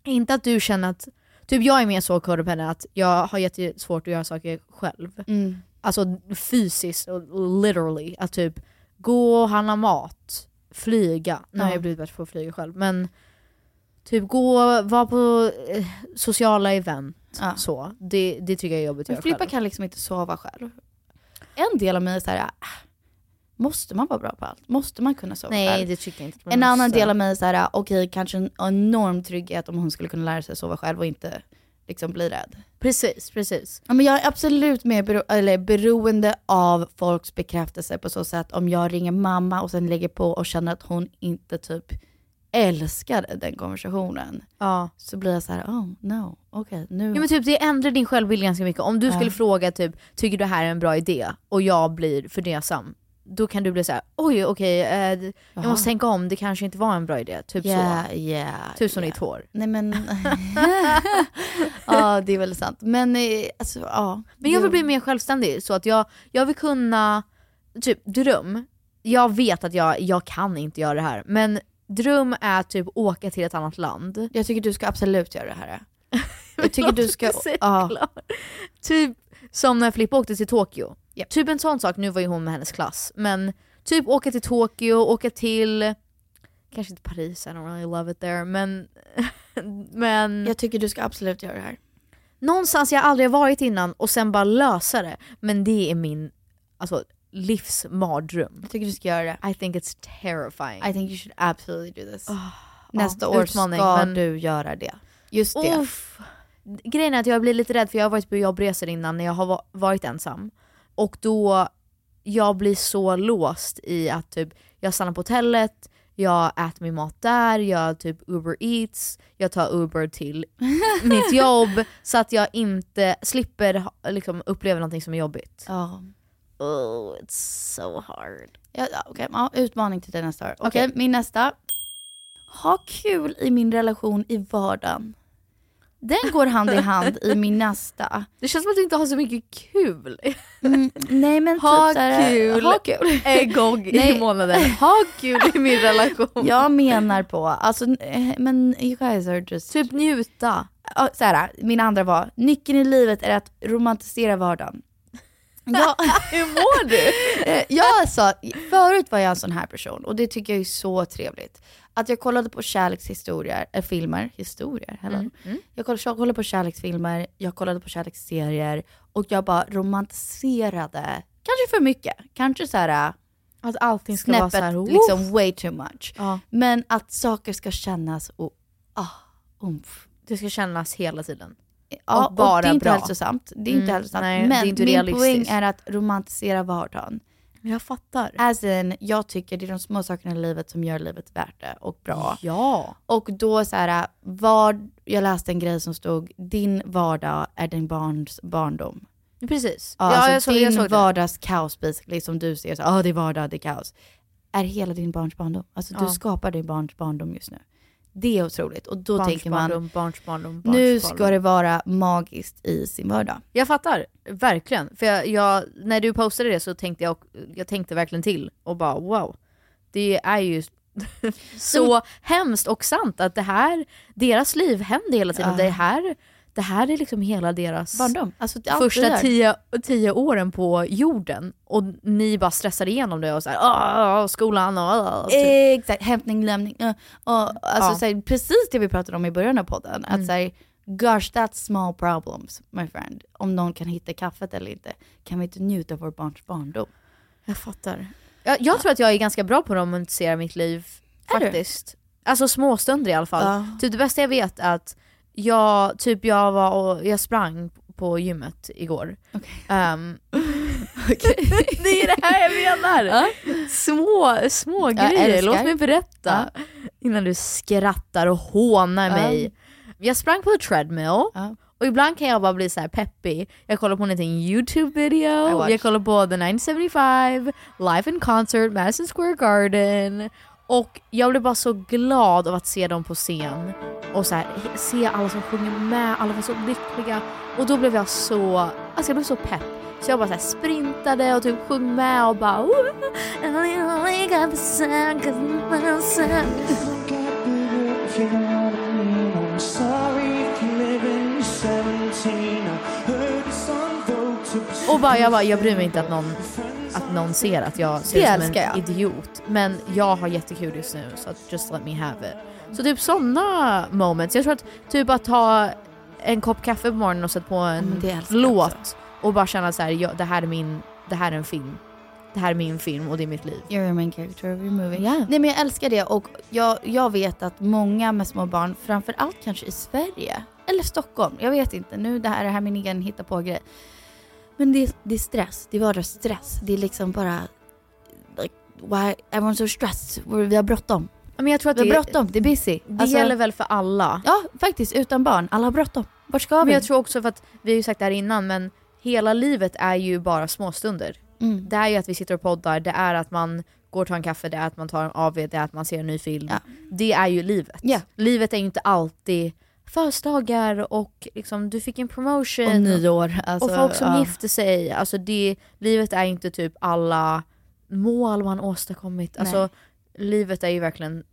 inte att du känner att, typ jag är mer så codependent att jag har jättesvårt att göra saker själv. Mm. Alltså fysiskt och literally. Att typ gå och handla mat, flyga. Nu har Ja. jag blivit bättre på att flyga själv. Men typ gå, vara på eh, sociala event. Ja. Så. Det, det tycker jag är jobbigt att Men göra Filippa själv. kan liksom inte sova själv. En del av mig är såhär, ah, måste man vara bra på allt? Måste man kunna sova Nej själv? det tycker jag inte. En annan del av mig är såhär, ah, okej kanske en enorm trygghet om hon skulle kunna lära sig sova själv och inte liksom bli rädd. Precis, precis. Ja, men jag är absolut mer bero eller beroende av folks bekräftelse på så sätt om jag ringer mamma och sen lägger på och känner att hon inte typ älskar den konversationen. Ja. Så blir jag så här: oh no, okej nu. Ja men typ det ändrar din självbild ganska mycket. Om du skulle Ja. fråga typ, tycker du det här är en bra idé? Och jag blir fundersam. Då kan du bli såhär, oj okej, eh, jag måste tänka om, det kanske inte var en bra idé. Typ Ja, så. Tusen ja. i ett hår. Nej men, ja det är väldigt sant. Men eh, alltså ja. Men jag vill bli mer självständig så att jag, jag vill kunna, typ dröm, jag vet att jag, jag kan inte göra det här, men dröm är typ åka till ett annat land. Jag tycker du ska absolut göra det här. Jag tycker du ska, ja. Typ som när Filippa åkte till Tokyo. Typ en sån sak, nu var ju hon med hennes klass, men typ åka till Tokyo, åka till, kanske inte Paris, I don't really love it there, men, men Jag tycker du ska absolut göra det här. någonstans jag aldrig varit innan och sen bara lösa det. Men det är min alltså, livsmardröm. Jag tycker du ska göra det. I think it's terrifying. I think you should absolutely do this. Ah, Nästa ja, år utmaning, ska men- du göra det. Just det. Uff. grejen är att jag blir lite rädd för jag har varit på jobbresor innan när jag har va- varit ensam. Och då, jag blir så låst i att typ, jag stannar på hotellet, jag äter min mat där, jag typ Uber Eats, jag tar Uber till mitt jobb så att jag inte slipper liksom, uppleva någonting som är jobbigt. Ja. Oh, it's so hard. Ja, okej, ja, utmaning till dig nästa år. Okej, Okej. min nästa. Ha kul i min relation i vardagen. Den går hand i hand i min nästa. Det känns som att du inte har så mycket kul. Mm, nej men Ha typ såhär, kul. Ha kul. En gång i månaden. Ha kul i min relation. Jag menar på, alltså eh, men you guys are just... Typ njuta. Så här, min andra var, nyckeln i livet är att romantisera vardagen. Ja, Hur mår du? Eh, jag sa, förut var jag en sån här person och det tycker jag är så trevligt. Att jag kollade på kärlekshistorier, äh, filmer, historier, hello. Mm, Jag kollade, jag kollade på kärleksfilmer, jag kollade på kärleksserier och jag bara romantiserade, kanske för mycket, kanske så här Att allting ska vara snäppet så här, liksom way too much. Ja. Men att saker ska kännas och, ah, umf. Det ska kännas hela tiden. Ja, Och bara det är inte bra. hälsosamt. Det är inte Mm, hälsosamt. nej, Men inte min poäng är att romantisera vardagen. Jag fattar. As in, jag tycker det är de små sakerna i livet som gör livet värt det och bra. Ja. Och då så här, vad, jag läste en grej som stod, din vardag är din barns barndom. Precis. Ja, ja, alltså jag, såg, din jag såg det. vardagskaos basically, som du ser, så, ah, det är vardag, det är kaos. Är hela din barns barndom. Alltså du Ja. skapar din barns barndom just nu. Det är otroligt. Och då Barns tänker man, barndom, barns barndom, barns nu barndom. ska det vara magiskt i sin vardag. Jag fattar, verkligen. För jag, jag, när du postade det så tänkte jag, jag tänkte verkligen till och bara wow. Det är ju så hemskt och sant att det här, deras liv händer hela tiden. Ja. Det, här, det här är liksom hela deras Barndom. Alltså, första tio, tio åren på jorden. Och ni bara stressar igenom det och såhär, "Åh, skolan och... åh", typ. Exakt, hämtning, lämning. Uh, och, alltså, Ja. så här, precis det vi pratade om i början av podden. Mm. Att så här, gosh that's small problems my friend. Om någon kan hitta kaffet eller inte. Kan vi inte njuta av vår barns barndom? Jag fattar. Jag, jag tror att jag är ganska bra på att romantisera mitt liv faktiskt. Alltså småstunder i alla fall. Ja. Typ det bästa jag vet är att jag, typ jag var och jag sprang på gymmet igår. Ehm, det är det här jag menar! Små, små Jag grejer, låt mig berätta. Innan du skrattar och hånar Ja. mig. Jag sprang på treadmill och ibland kan jag bara bli så här peppig. Jag kollar på en liten youtube I video, watched. jag kollar på The 1975, live in concert, Madison Square Garden. Och jag blev bara så glad av att se dem på scen. Och så här, se alla som sjunger med, alla var så lyckliga. Och då blev jag så, alltså jag blev så pepp. Så jag bara så här sprintade och typ sjöng med och bara Och bara, jag, bara, jag bryr mig inte att någon, att någon ser att jag ser Det ut som en jag. idiot. Men jag har jättekul just nu så just let me have it. Så typ sådana moments. Jag tror att typ att ta en kopp kaffe på morgonen och sätta på en jag låt och bara känna så här, ja, det här är min, det här är en film. Det här är min film och det är mitt liv. You're the main character of your movie. Ja. Nej men jag älskar det och jag, jag vet att många med små barn, framförallt kanske i Sverige, eller Stockholm, jag vet inte, nu det här är det här min egen hitta på grej. Men det, det är stress, det är vardagsstress. Det är liksom bara, like, why everyone's so stressed, vi har bråttom. Men jag tror att Vi har det, bråttom, det är busy. det Alltså, gäller väl för alla. Ja faktiskt, utan barn, alla har bråttom. Vart ska vi? Men jag tror också för att, vi har ju sagt det här innan, men hela livet är ju bara småstunder. Mm. Det är ju att vi sitter och poddar, det är att man går och tar en kaffe, det är att man tar en AV, det är att man ser en ny film. Det är ju livet. Ja. Livet är ju inte alltid födelsedagar och liksom, du fick en promotion. Och nyår. Alltså, och folk som ja. gifter sig. Alltså det, livet är inte typ alla mål man åstadkommit. Alltså, livet är ju verkligen,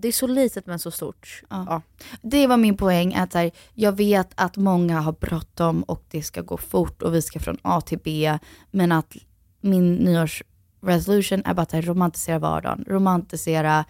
det är så litet men så stort. Ja. Det var min poäng, att här, jag vet att många har bråttom och det ska gå fort och vi ska från A till B. Men att min nyårsresolution är bara att här, romantisera vardagen, romantisera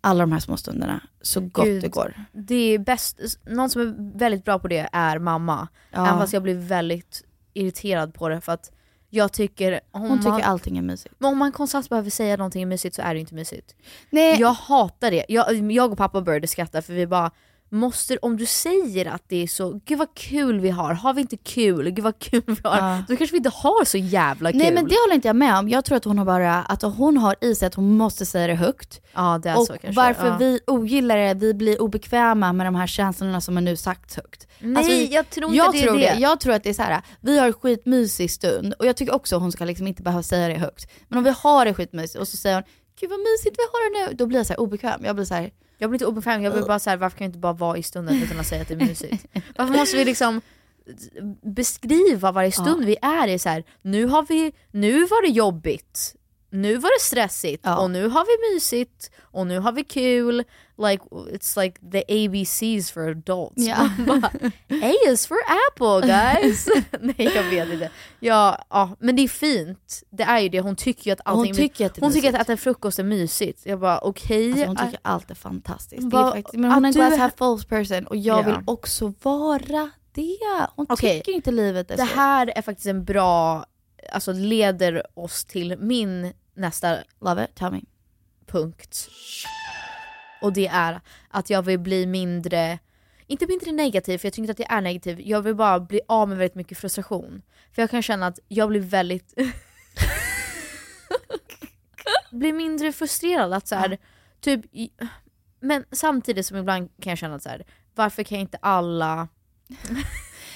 alla de här små stunderna så gott Gud, det går. Det är bäst, någon som är väldigt bra på det är mamma. Ja. Även fast jag blir väldigt irriterad på det för att jag tycker... Hon tycker man, allting är mysigt. Men om man konstant behöver säga någonting mysigt så är det inte mysigt. Nej. Jag hatar det. Jag, jag och pappa började skratta för vi bara måste, om du säger att det är så, gud vad kul vi har, har vi inte kul, gud vad kul vi har, Ja. då kanske vi inte har så jävla kul. Nej men det håller inte jag med om. Jag tror att hon har bara, att hon har i sig att hon måste säga det högt. Ja det är och så kanske. varför ja. vi ogillar det, vi blir obekväma med de här känslorna som är nu sagt högt. Alltså, Nej jag tror inte jag det är tror det. Jag tror att det är så här. vi har en skitmysig stund och jag tycker också att hon ska liksom inte behöva säga det högt. Men om vi har det skitmysigt och så säger hon, gud vad mysigt vi har det nu, då blir jag så obekväm. Jag blir så här, Jag blir inte obekväm, jag blir bara såhär, varför kan vi inte bara vara i stunden utan att säga att det är mysigt? Varför måste vi liksom beskriva varje stund vi är i så här. nu har vi, nu var det jobbigt, nu var det stressigt och nu har vi mysigt och nu har vi kul. Like it's like the ABCs for adults. Ja. Bara, A is for apple guys. Nej jag vet inte. Ja, ja, men det är fint. Det är ju det, hon tycker ju att Hon allting tycker att det hon tycker att äta frukost är mysigt. Jag bara okej. Alltså hon tycker allt är fantastiskt. Det Vad- är faktiskt, men hon är en glass half full person och jag Ja. vill också vara det. Hon Okej. tycker inte livet är Det så. här är faktiskt en bra, alltså leder oss till min nästa Love it, tell me. punkt. Och det är att jag vill bli mindre, inte mindre negativ för jag tycker inte att jag är negativ, jag vill bara bli av med väldigt mycket frustration. För jag kan känna att jag blir väldigt blir mindre frustrerad att så här, typ, men samtidigt som ibland kan jag känna att så här, varför kan inte alla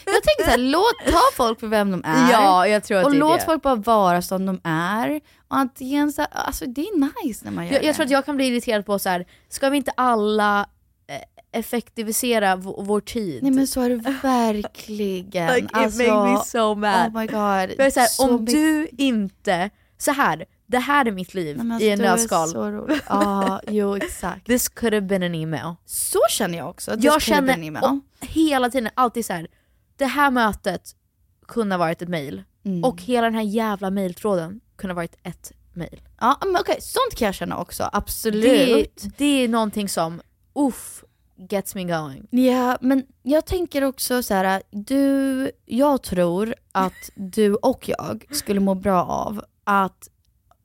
jag tänker såhär, låt ta folk för vem de är. Ja, jag tror att och det är låt det. folk bara vara som de är. Och antingen så, alltså det är nice när man gör Jag, jag det. tror att jag kan bli irriterad på så här. ska vi inte alla eh, effektivisera vår tid? Nej men så är det verkligen. Like, it alltså, made me so mad. Oh my god. Så här, Så om du inte, så här, det här är mitt liv Nej, men i en alltså, nötskal. Ja, jo exakt. This could have been an email. Så känner jag också. This jag känner been email. och hela tiden alltid så här. Det här mötet kunde ha varit ett mail. Mm. Och hela den här jävla mailtråden kunde ha varit ett mail. Ja men okej, sånt kan jag känna också. Absolut. Det, det är någonting som, uff, gets me going. Ja, men jag tänker också så här, du, jag tror att du och jag skulle må bra av att,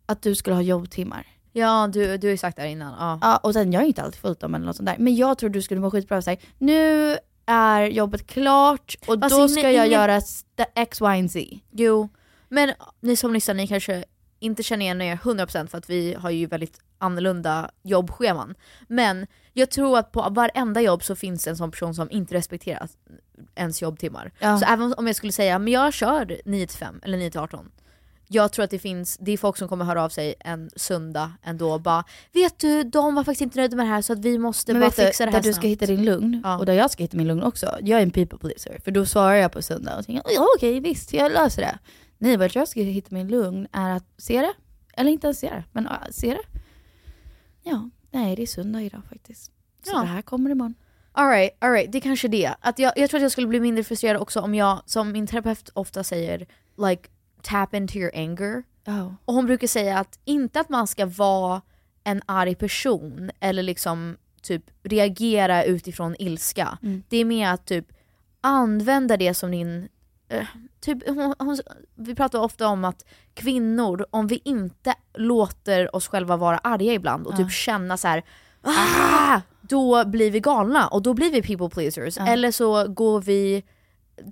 att du skulle ha jobbtimmar. Ja, du, du har ju sagt det här innan. Ja. Ja, och sen jag är inte alltid fullt om eller något sånt där. Men jag tror du skulle må skitbra av nu är jobbet klart och Fast då ingen- ska jag ingen- göra X, Y, and Z. Jo, men ni som lyssnar, ni kanske inte känner igen er 100% för att vi har ju väldigt annorlunda jobbscheman. Men jag tror att på varenda jobb så finns det en sån person som inte respekterar ens jobbtimmar. Ja. Så även om jag skulle säga men jag kör 9 till 5 eller 9 till 18. Jag tror att det finns, det är folk som kommer höra av sig en söndag ändå och bara Vet du, de var faktiskt inte nöjda med det här så att vi måste Men bara du, fixa det här där du ska snabbt." hitta din lugn, och där jag ska hitta min lugn också. Jag är en people pleaser, för då svarar jag på söndag och tänker ja okej visst, jag löser det. Nej, vad jag ska hitta min lugn är att se det, eller inte ens se det, men ja, se det. Ja, nej det är söndag idag faktiskt. Så Ja. det här kommer imorgon. Alright, alright, det är kanske det. Att jag, jag tror att jag skulle bli mindre frustrerad också om jag, som min terapeut ofta säger, like tap into your anger. Oh. Och hon brukar säga att inte att man ska vara en arg person eller liksom typ reagera utifrån ilska. Mm. Det är mer att typ använda det som din... eh, typ, hon, hon, vi pratar ofta om att kvinnor, om vi inte låter oss själva vara arga ibland och Ja. typ känna så här. Ah! Då blir vi galna och då blir vi people pleasers. Ja. Eller så går vi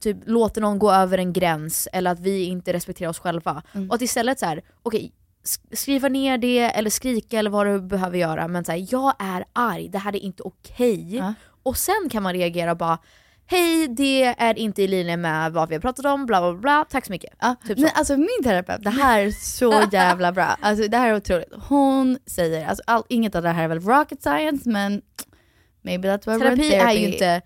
typ låter någon gå över en gräns eller att vi inte respekterar oss själva. Mm. Och att istället så här, okej, sk- skriva ner det eller skrika eller vad du behöver göra men så här, jag är arg, det här är inte okej. Och sen kan man reagera och bara Hej, det är inte i linje med vad vi har pratat om, bla bla bla, tack så mycket. typ Men så. alltså min terapeut, det här är så jävla bra. Alltså det här är otroligt. Hon säger, alltså all, inget av det här är väl rocket science men maybe that's why we're in Terapi är therapy. ju inte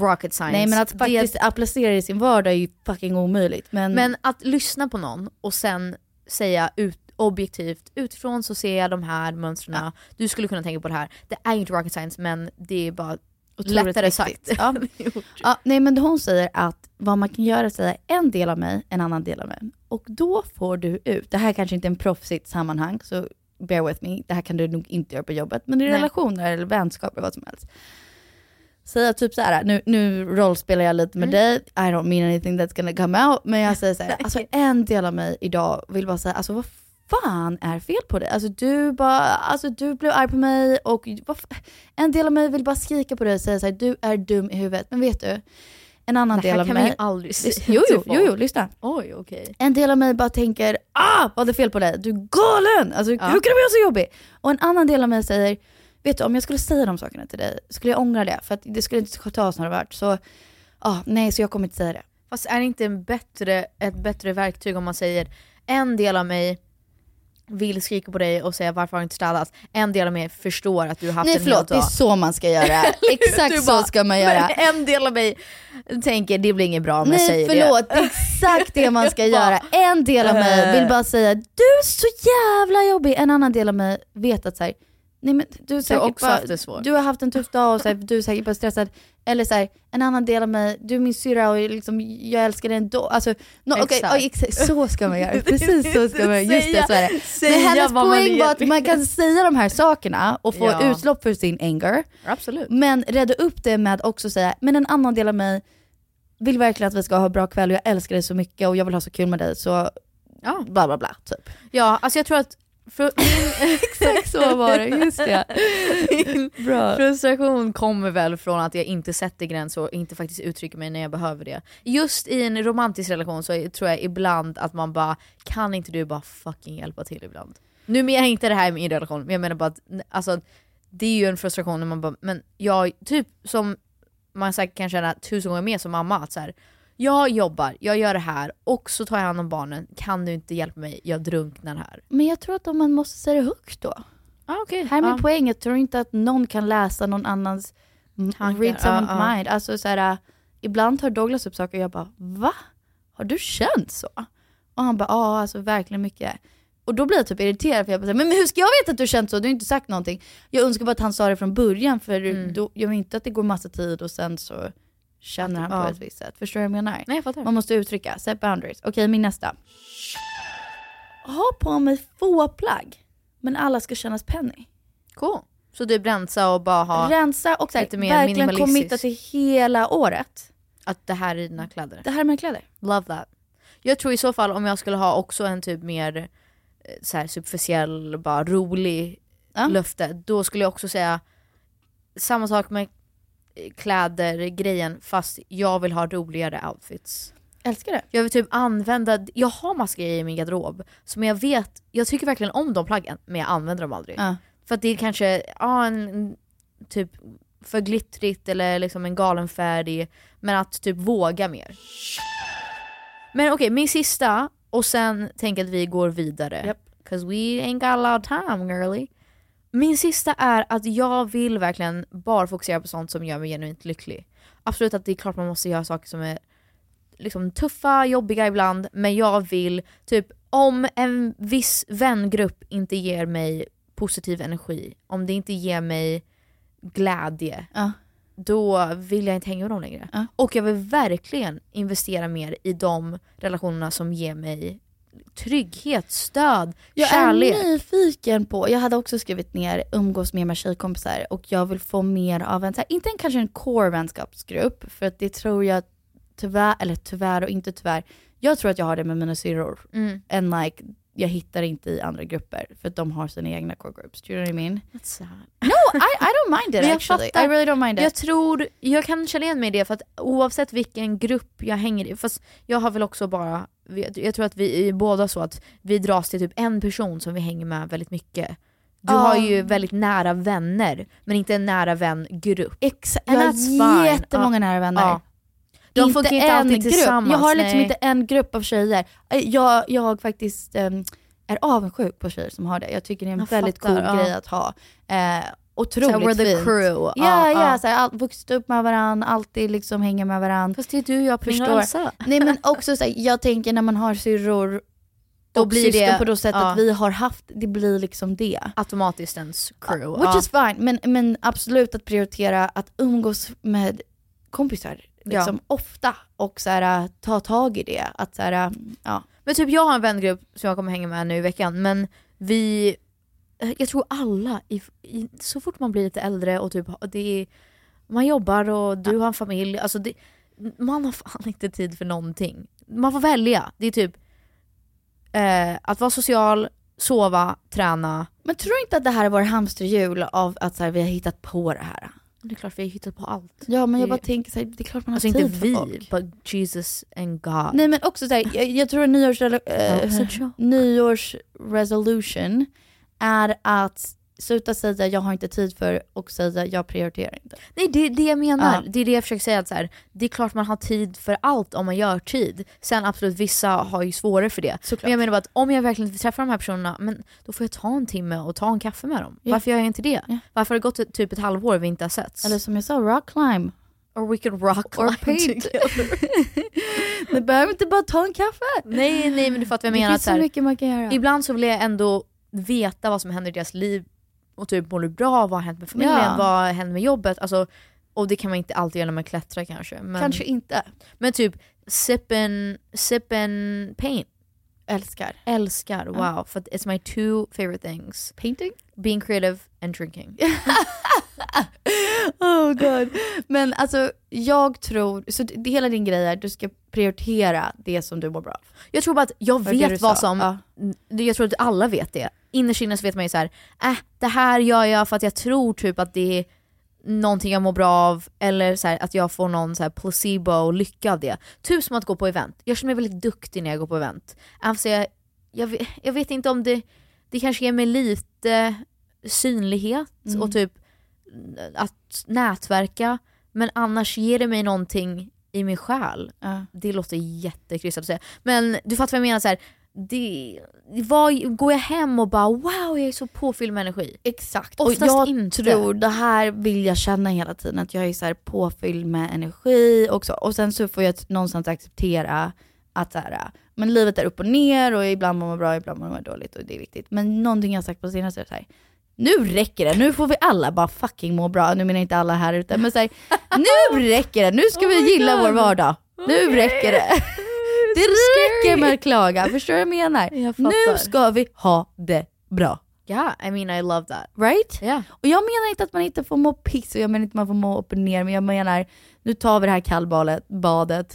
rocket science. Nej men att Det- faktiskt applicera det i sin vardag är ju fucking omöjligt. Men, Men att lyssna på någon och sen säga ut, objektivt, utifrån så ser jag de här mönstren, du skulle kunna tänka på det här. Det är inte rocket science men det är bara lättare sagt. Ja. ja, nej men hon säger att vad man kan göra är att säga en del av mig, en annan del av mig. Och då får du ut, det här kanske inte är en proffsigt sammanhang, så bear with me, det här kan du nog inte göra på jobbet, men i Nej. relationer eller vänskap eller vad som helst. Säga typ så här, nu, nu rollspelar jag lite med Mm. dig, I don't mean anything that's gonna come out, men jag säger så här, alltså en del av mig idag vill bara säga, alltså vad fan är fel på dig? Alltså du bara, alltså du blev arg på mig och en del av mig vill bara skrika på dig och säga såhär, du är dum i huvudet. Men vet du? En annan Det här del av kan man mig... ju aldrig säga Jo, jo, jo, jo, lyssna. Oj, okej. En del av mig bara tänker, ah vad är det fel på dig? Du är galen! Alltså hur kan du vara så jobbig? Och en annan del av mig säger, vet du om jag skulle säga de sakerna till dig, skulle jag ångra det? För att det skulle inte ta oss några vart. Så, ah, nej så jag kommer inte säga det. Fast är det inte en bättre, ett bättre verktyg om man säger en del av mig vill skrika på dig och säga varför har du inte städat? En del av mig förstår att du har haft Nej en förlåt, hel det är dag. så man ska göra. Exakt så bara, ska man göra. En del av mig tänker det blir inget bra om jag Nej säger förlåt, det. det är exakt det man ska Jag göra. En del av mig vill bara säga du är så jävla jobbig. En annan del av mig vet att så här, nej men du, är säkert också bara, haft det svårt. du har haft en tuff dag och så här, du är säkert bara stressad. Eller så här, en annan del av mig, du är min syrra och liksom, jag älskar dig ändå. Alltså, no, Exakt. oj, exakt, så ska man göra. Precis så ska man göra. Just det, så är det. säga Men hennes poäng var att man kan säga de här sakerna och få Ja. utlopp för sin anger. Absolut. Men rädda upp det med att också säga, men en annan del av mig vill verkligen att vi ska ha bra kväll och jag älskar dig så mycket och jag vill ha så kul med dig så Ja. bla bla bla typ. Ja, alltså jag tror att för Exakt så var det, just det. Min Bra. frustration kommer väl från att jag inte sätter gränser och inte faktiskt uttrycker mig när jag behöver det. Just i en romantisk relation så tror jag ibland att man bara, kan inte du bara fucking hjälpa till ibland? Nu menar jag inte det här i min relation, men jag menar bara att alltså, det är ju en frustration när man bara, men jag, typ som man säkert kan känna tusen gånger mer som mamma, att så här, jag jobbar, jag gör det här och så tar jag hand om barnen, kan du inte hjälpa mig? Jag drunknar här. Men jag tror att man måste säga det högt då. Ah, okay. Här är min Ja. poäng, jag tror inte att någon kan läsa någon annans Tankar, read someone's ja, ja. mind. Alltså så här, ibland tar Douglas upp saker och jag bara va? Har du känt så? Och han bara ja, alltså verkligen mycket. Och då blir jag typ irriterad för jag bara, men men hur ska jag veta att du känt så? Du har inte sagt någonting. Jag önskar bara att han sa det från början för Mm. då, jag vill inte att det går massa tid och sen så känner han på Ja. ett visst sätt. Förstår du vad jag menar? Nej jag fattar. Man måste uttrycka, set boundaries. Okej, min nästa. Ha på mig få plagg, men alla ska kännas penny. Cool. Så du rensa och bara ha Rensa och så här, lite mer verkligen minimalistisk. committa till hela året. att det här är dina kläder. Det här är mina kläder. Love that. Jag tror i så fall om jag skulle ha också en typ mer eh, så här superficiell, bara rolig Ja. löfte, då skulle jag också säga samma sak med eh, kläder, grejen, fast jag vill ha roligare outfits. Älskar det. Jag vill typ använda, jag har massa grejer i min garderob som jag vet, jag tycker verkligen om de plaggen men jag använder dem aldrig. Ja. För att det är kanske, ja en, typ för glittrigt eller liksom en galen färg, men att typ våga mer. Men okej, min sista, och sen tänker jag att vi går vidare. Japp. Cause we ain't got a lot of time girly. Min sista är att jag vill verkligen bara fokusera på sånt som gör mig genuint lycklig. Absolut att det är klart man måste göra saker som är liksom tuffa, jobbiga ibland, men jag vill typ om en viss vängrupp inte ger mig positiv energi, om det inte ger mig glädje, Ja. då vill jag inte hänga med dem längre. Ja. Och jag vill verkligen investera mer i de relationerna som ger mig trygghet, stöd, Jag kärlek. är nyfiken på, jag hade också skrivit ner umgås mer med tjejkompisar och jag vill få mer av en, så här, inte en, kanske en core vänskapsgrupp, för att det tror jag tyvärr, eller tyvärr och inte tyvärr, jag tror att jag har det med mina syrror. Mm. And like, jag hittar inte i andra grupper för att de har sina egna core groups. Do you know what I mean? That's sad. No, I, I don't mind it jag actually. fattar. I really don't mind it. Jag tror, jag kan känna igen mig i det för att oavsett vilken grupp jag hänger i, fast jag har väl också bara, jag tror att vi är båda så att vi dras till typ en person som vi hänger med väldigt mycket. Du Ja. har ju väldigt nära vänner, men inte en nära vängrupp. Exakt, jag har jättemånga Ja. nära vänner. Ja. De funkar inte alltid grupp. tillsammans, Jag har liksom nej. inte en grupp av tjejer. Eh, Jag, jag faktiskt ehm, är avundsjuk på tjejer som har det. Jag tycker det är en Jag väldigt fattar, cool grej att ha. Eh, otroligt Så här, we're the fint. crew. Ja, Ja, ja, ja. All, vuxit upp med varandra, alltid liksom hänga med varandra. Fast det är du och jag, Elsa. Nej men också så här, jag tänker när man har syrror Då och blir det- på det sättet ja. vi har haft, det blir liksom det. Automatiskt ens crew. Which ja. is fine, men, men absolut att prioritera att umgås med kompisar liksom ofta och så här, ta tag i det. Att så här, ja. Men typ jag har en vängrupp som jag kommer hänga med nu i veckan, men vi, jag tror alla, i, i, så fort man blir lite äldre och typ, det är, man jobbar och du har en familj, alltså det, man har fan inte tid för någonting. Man får välja. Det är typ eh, att vara social, sova, träna. Men tror du inte att det här är vår hamsterhjul av att så här, vi har hittat på det här? Det är klart vi har hittat på allt. Ja men jag Det- bara tänker så här, det är klart man har Alltså tid inte för vi, folk. but Jesus and God. Nej men också såhär, jag, jag tror nyårs, så tror nyårsresolution är att sluta säga jag har inte tid för och säga jag prioriterar inte. Nej det är det jag menar. Ja. Det är det jag försöker säga. Att så här, det är klart man har tid för allt om man gör tid. Sen absolut vissa har ju svårare för det. Men jag menar bara att om jag verkligen vill träffa de här personerna, men då får jag ta en timme och ta en kaffe med dem. Ja. Varför gör jag inte det? Varför har det gått typ ett halvår vi inte har setts? Eller som jag sa, rock climb. Or we could rock Or paint. Du behöver inte bara ta en kaffe. Nej nej men du fattar vad jag Det menar. finns att här, så mycket man kan göra. Ibland så vill jag ändå veta vad som händer i deras liv och typ mår du bra, vad har hänt med familjen, Ja. vad hänt med jobbet? Alltså, och det kan man inte alltid göra när man klättrar kanske. Men, Kanske inte. Men typ sip and, sip and paint. Älskar. Älskar, wow. Ja. För it's my two favorite things. Painting? Being creative and drinking. oh god. Men alltså jag tror, så det, hela din grej är att du ska prioritera det som du mår bra av. Jag tror bara att jag det vet vad sa? som, Ja. jag tror att alla vet det. Innerst inne så vet man ju så här, äh, det här gör jag för att jag tror typ att det är någonting jag mår bra av, eller så här, att jag får någon så här placebo lycka av det. Typ som att gå på event. Jag känner mig väldigt duktig när jag går på event. Fast jag, jag, vet, jag vet inte om det, det kanske ger mig lite synlighet Mm. och typ att nätverka, men annars ger det mig någonting i min själ. Ja. Det låter jättekrystat att säga. Men du fattar vad jag menar, så här, det, vad, går jag hem och bara wow jag är så påfylld med energi? Exakt. Oftast och jag inte. tror, det här vill jag känna hela tiden, att jag är så påfylld med energi också. Och sen så får jag någonstans acceptera att så här, men livet är upp och ner och ibland mår man bra, ibland mår man dåligt och det är viktigt. Men någonting jag har sagt på senaste är så här, nu räcker det, nu får vi alla bara fucking må bra. Nu menar jag inte alla här ute, men så här, nu räcker det, nu ska Oh vi gilla God. vår vardag. Nu räcker det. Det räcker med att klaga, förstår du vad jag menar? Jag nu ska vi ha det bra. Yeah, I mean I love that. Right? Yeah. Och jag menar inte att man inte får må piss och jag menar inte att man får må upp och ner, men jag menar, nu tar vi det här kallbadet, badet,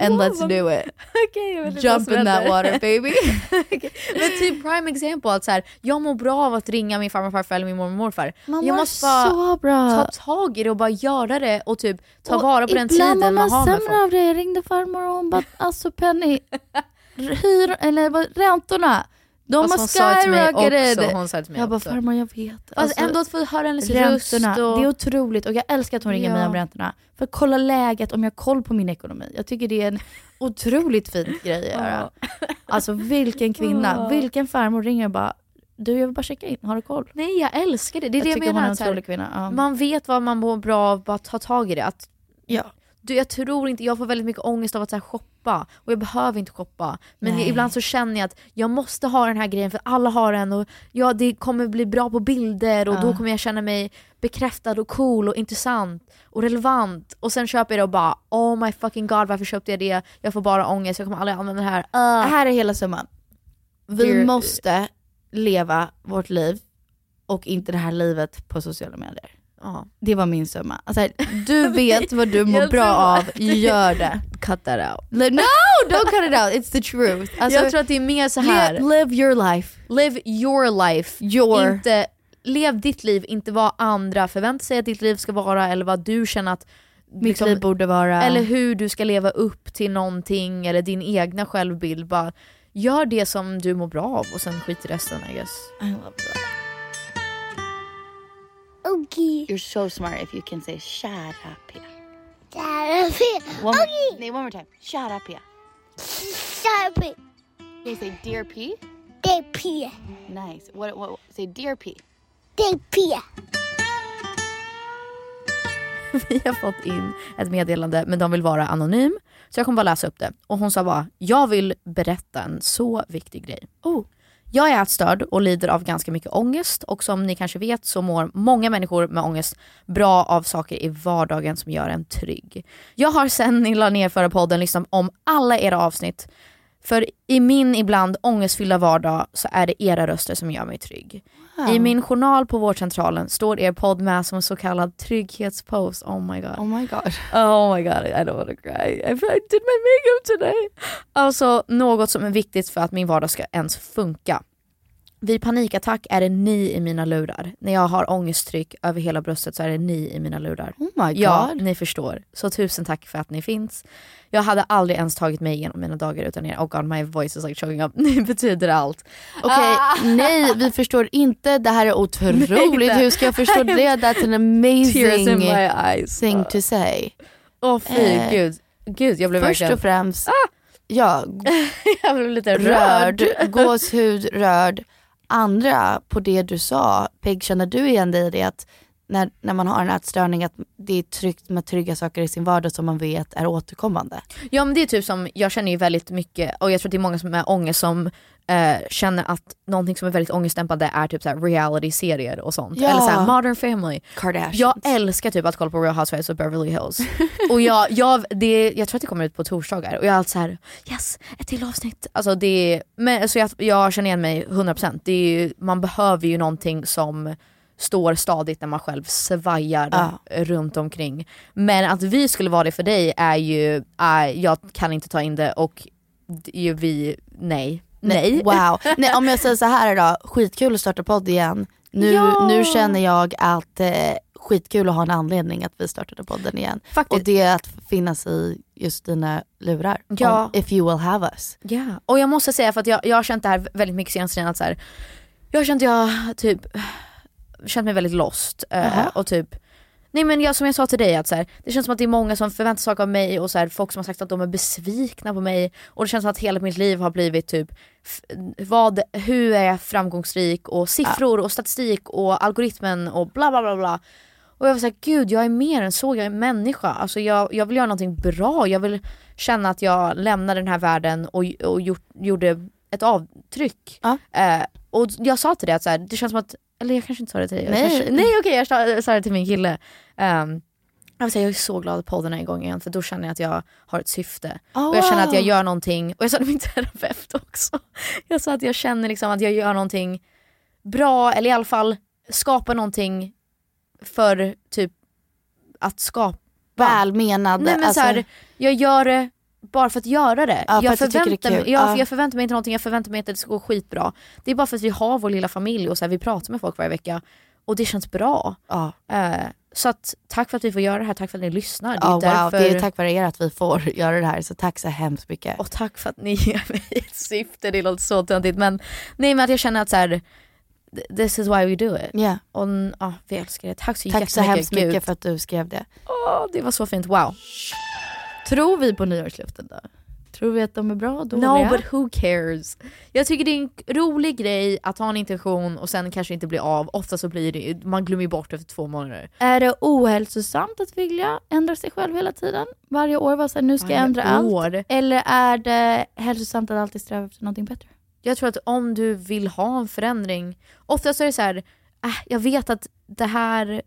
and let's do it. Inte Jump in that water baby. Men typ prime example, att så här, jag mår bra av att ringa min farmor och farfar eller min mormor och morfar. Man jag mår måste bara så bra. ta tag i det och bara göra det och typ ta Och vara på den ibland tiden man mår har med sämre folk. av det. Jag ringde farmor och hon bara, alltså Penny, hyr, eller räntorna, de har skyrocketed. också, hon sa det till mig Jag bara, farmor jag vet. Fast Alltså, ändå att få höra hennes röst och... det är otroligt och jag älskar att hon ringer Ja. mig om räntorna. För att kolla läget, om jag har koll på min ekonomi. Jag tycker det är en otroligt fin grej att göra. Alltså vilken kvinna, vilken farmor ringer och bara, du jag vill bara checka in, har du koll? Nej jag älskar det, det är Jag det jag tycker hon menar. är en otrolig kvinna, ja. Man vet vad man mår bra av, bara ta tag i det. Att, ja. Du, jag tror inte, jag får väldigt mycket ångest av att så här, shoppa och jag behöver inte shoppa. Men Nej. ibland så känner jag att jag måste ha den här grejen för alla har den och ja, det kommer bli bra på bilder och Ja. då kommer jag känna mig bekräftad och cool och intressant och relevant. Och sen köper jag det och bara oh my fucking god varför köpte jag det? Jag får bara ångest, jag kommer aldrig använda det här. Uh. Det här är hela summan. Vi Dear- måste leva vårt liv och inte det här livet på sociala medier. Ja. Det var min summa. Alltså, du vet vad du mår bra av, gör det. Cut that out. No, don't cut it out, it's the truth. Alltså, jag tror att det är mer så här. Live, live your life. Live your life. Your. Inte, lev ditt liv, inte vad andra förväntar sig att ditt liv ska vara eller vad du känner att Mitt liksom, liv borde vara... Eller hur du ska leva upp till någonting eller din egna självbild. Bara gör det som du mår bra av och sen skit i resten I guess. I love that. Okay. You're so smart if you can say shut up here. Shut up here. One, more, Okay. nee, one more time. Shut up here. Shut up here. Okay, say dear P. They pee. Nice. What, what, what say dear P. They pee. Vi har fått in ett meddelande men de vill vara anonym. Så jag kommer bara läsa upp det. Och hon sa bara, jag vill berätta en så viktig grej. Oh. Jag är ätstörd och lider av ganska mycket ångest och som ni kanske vet så mår många människor med ångest bra av saker i vardagen som gör en trygg. Jag har sen ni la ner förra podden liksom om alla era avsnitt. För i min ibland ångestfyllda vardag så är det era röster som gör mig trygg. I min journal på vårdcentralen står er podd med som en så kallad trygghetspost. Oh my god. Oh my god. Oh my god, I don't wanna cry. I did my makeup today. Alltså något som är viktigt för att min vardag ska ens funka. Vid panikattack är det ni i mina lurar. När jag har ångesttryck över hela bröstet så är det ni i mina lurar. Oh my god. Ja, ni förstår. Så tusen tack för att ni finns. Jag hade aldrig ens tagit mig igenom mina dagar utan er. Oh god my voice is like choking up. Ni betyder allt. Okej, Ah. nej vi förstår inte. Det här är otroligt. Hur ska jag förstå det? That's an amazing thing to say. Åh fy Eh, gud. Gud jag blev Först verkligen... och främst, ja, jag blev lite rörd. rörd, gåshud, rörd. Andra, på det du sa, Peg, känner du igen dig i det att när, när man har en ätstörning att det är tryggt med trygga saker i sin vardag som man vet är återkommande? Ja men det är typ som, jag känner ju väldigt mycket, och jag tror att det är många som är ångest som eh, känner att någonting som är väldigt ångestdämpande är typ reality-serier och sånt. Ja. Eller så här modern family. Kardashians. Jag älskar typ att kolla på Real Housewives of Beverly Hills. och jag, jag, det, jag tror att det kommer ut på torsdagar och jag är alltid såhär yes, ett till avsnitt. Alltså det, men, så jag, jag känner igen mig 100%. Det är man behöver ju någonting som står stadigt när man själv svajar Ja. runt omkring. Men att vi skulle vara det för dig är ju, äh, jag kan inte ta in det och ju vi, nej. Nej. Wow. Nej, om jag säger så här då, skitkul att starta podd igen. Nu, Ja. nu känner jag att eh, skitkul att ha en anledning att vi startade podden igen. Faktiskt. Och det är att finnas i just dina lurar. Ja. Om, if you will have us. Ja, och jag måste säga för att jag, jag har känt det här väldigt mycket senaste tiden att så här, jag har känt jag typ känt mig väldigt lost eh, och typ Nej men jag, som jag sa till dig, att så här, det känns som att det är många som förväntar saker av mig och så här, folk som har sagt att de är besvikna på mig och det känns som att hela mitt liv har blivit typ vad, hur är jag framgångsrik och siffror och statistik och algoritmen och bla bla bla bla. Och jag var såhär, gud jag är mer än så, jag är människa. Alltså jag, jag vill göra någonting bra, jag vill känna att jag lämnade den här världen och, och gjort, gjorde ett avtryck. Eh, och jag sa till dig att så här, det känns som att, eller jag kanske inte sa det till dig. Nej. Kanske, nej okej jag sa, sa det till min kille. Um, jag, vill säga, jag är så glad att podden är igång igen för då känner jag att jag har ett syfte. Oh, och jag känner att jag wow. gör någonting, och jag sa det till min terapeut också. Jag sa att jag känner liksom att jag gör någonting bra, eller i alla fall skapar någonting för typ att skapa. Välmenad. Nej men alltså, så här, jag gör det bara för att göra det. Ja, för jag, är förväntar mig, kul. ja, Ja. för jag förväntar mig inte någonting, jag förväntar mig inte att det ska gå skitbra. Det är bara för att vi har vår lilla familj och så här, vi pratar med folk varje vecka och det känns bra. Ja. Eh, så att, tack för att vi får göra det här, tack för att ni lyssnar. Det är wow, därför... det är tack vare er att vi får göra det här så tack så hemskt mycket. Och tack för att ni ger mig ett syfte, det låter så töntigt men nej men att jag känner att så här, this is why we do it. Yeah. Och ja, vi älskar det. Tack så Tack så jättemycket. hemskt mycket Gud. för att du skrev det. Åh, det var så fint, wow. Tror vi på nyårsluften då? Tror vi att de är bra dåliga? No but who cares? Jag tycker det är en rolig grej att ha en intention och sen kanske inte bli av. Ofta så blir det, man glömmer bort efter två månader. Är det ohälsosamt att vilja ändra sig själv hela tiden? Varje år vara såhär, nu ska jag Varje ändra år. allt. Eller är det hälsosamt att alltid sträva efter någonting bättre? Jag tror att om du vill ha en förändring, oftast är det så här, äh, jag vet att det här,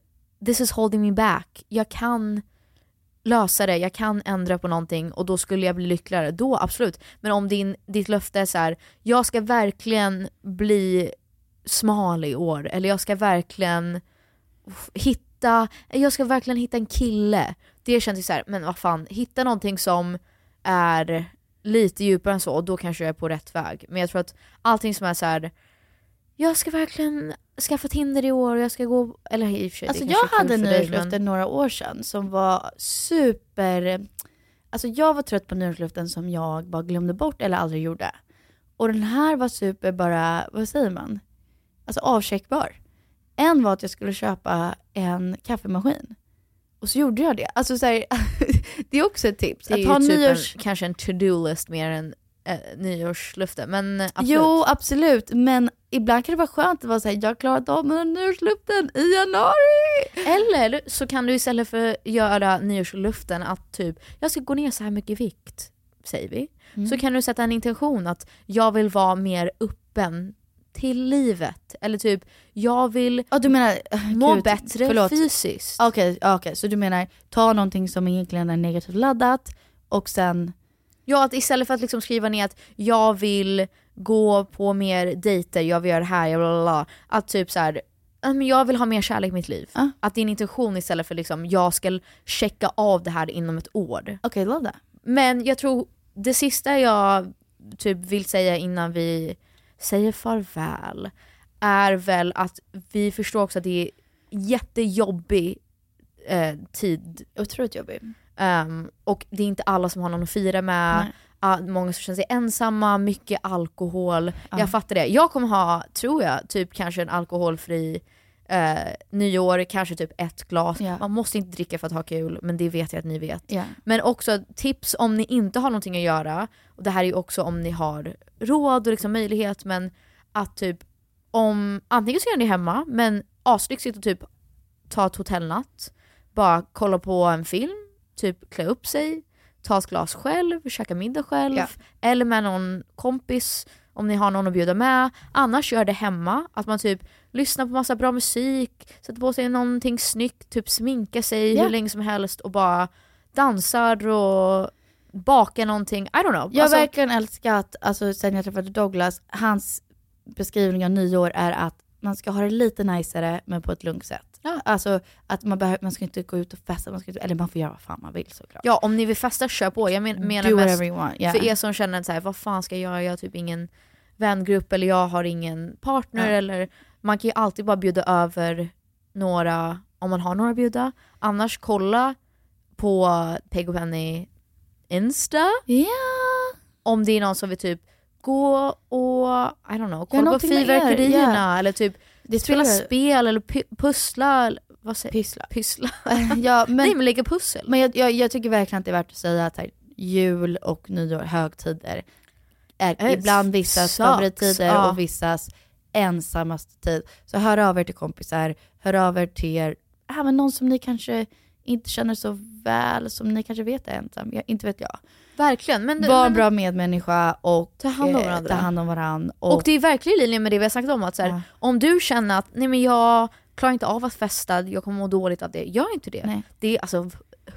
this is holding me back. Jag kan lösa det, jag kan ändra på någonting och då skulle jag bli lyckligare. Då absolut. Men om din, ditt löfte är så här, jag ska verkligen bli smal i år eller jag ska verkligen hitta, jag ska verkligen hitta en kille. Det känns ju så här, men vad fan, hitta någonting som är lite djupare än så och då kanske jag är på rätt väg. Men jag tror att allting som är så här jag ska verkligen skaffa Tinder i år och jag ska gå, eller i och för sig, Alltså det jag hade nyårsluften men- några år sedan som var super... Alltså jag var trött på nyårsluften som jag bara glömde bort eller aldrig gjorde. Och den här var super bara, vad säger man? Alltså avcheckbar. En var att jag skulle köpa en kaffemaskin. Och så gjorde jag det. Alltså så här, det är också ett tips. Det är att ha typ nyårs... en, kanske en to-do-list mer än eh, nyårslöfte. Men eh, absolut. Jo, absolut. Men ibland kan det vara skönt att vara såhär, jag har klarat av mina nyårsluften i januari. Eller så kan du istället för att göra nyårsluften att typ, jag ska gå ner så här mycket i vikt, säger vi. Mm. Så kan du sätta en intention att jag vill vara mer öppen till livet. Eller typ, jag vill Ja, du menar, må gud, bättre förlåt. fysiskt. Okej, okej, så du menar ta någonting som egentligen är negativt laddat och sen... Ja, att istället för att liksom skriva ner att jag vill gå på mer dejter, jag vill göra det här, jag bla, bla, bla. Att typ så här, "Ja, men jag vill ha mer kärlek i mitt liv. Att din intention istället för liksom, jag ska checka av det här inom ett år. Okej, love that. Men jag tror, det sista jag typ vill säga innan vi säger farväl är väl att vi förstår också att det är jättejobbig eh, tid. Otroligt jobbig. Ehm, och det är inte alla som har någon att fira med. Ah, många som känner sig ensamma, mycket alkohol. Ja. Jag fattar det. Jag kommer ha, tror jag, typ kanske en alkoholfri eh, nyår, kanske typ ett glas. Ja. Man måste inte dricka för att ha kul, men det vet jag att ni vet. Ja. Men också tips om ni inte har någonting att göra, och det här är ju också om ni har råd och liksom möjlighet, men att typ om, antingen så gör ni hemma, men aslyxigt att typ ta ett hotellnatt, bara kolla på en film, typ klä upp sig, ta ett glas själv, käka middag själv, Ja. eller med någon kompis om ni har någon att bjuda med. Annars gör det hemma, att man typ lyssnar på massa bra musik, sätter på sig någonting snyggt, typ sminkar sig Ja. hur länge som helst och bara dansar och bakar någonting. I don't know. Jag har Alltså, verkligen älskat, alltså sen jag träffade Douglas, hans beskrivning av nyår är att man ska ha det lite najsare men på ett lugnt sätt. Alltså att man, behöver, man ska inte gå ut och festa, man ska inte, eller man får göra vad fan man vill såklart. Ja om ni vill festa, kör på. Jag men, menar Do mest yeah. för er som känner så här, vad fan ska jag göra? Jag har typ ingen vängrupp eller jag har ingen partner Ja. eller man kan ju alltid bara bjuda över några om man har några att bjuda. Annars kolla på Peg och Penny Insta. Ja. Om det är någon som vill typ gå och, I don't know, kolla på er, fyrverkerierna ja. eller typ Det spela spel eller pussla. Eller, vad säger Pyssla. Pyssla. ja, men, Nej men lägga pussel. Men jag, jag, jag tycker verkligen att det är värt att säga att här, jul och nyår, högtider, är It ibland vissas sucks. favorittider Ja. och vissas ensammaste tid. Så hör av er till kompisar, hör av er till er, även någon som ni kanske inte känner så väl, som ni kanske vet är ensam. Jag, inte vet jag. Verkligen. Men, Var en men, bra medmänniska och Ta hand om eh, varandra. Ta hand om varandra. Och, det är verkligen i linje med det vi har sagt om att så här, om du känner att nej men jag klarar inte av att festa, jag kommer må dåligt av det. Gör inte det. Nej. det är, alltså,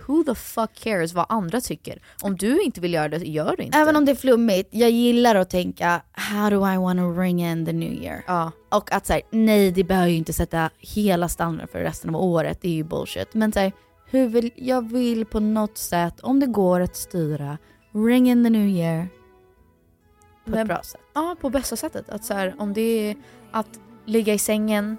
who the fuck cares vad andra tycker? Om du inte vill göra det, gör det inte. Även om det är flummigt, jag gillar att tänka how do I want to ring in the new year? Ja. Och att säga nej det behöver ju inte sätta hela standarden för resten av året, det är ju bullshit. Men säg hur vill, jag vill på något sätt, om det går att styra, ring in the new year på Men- ett bra sätt. Ja, på bästa sättet. Att så här, om det är att ligga i sängen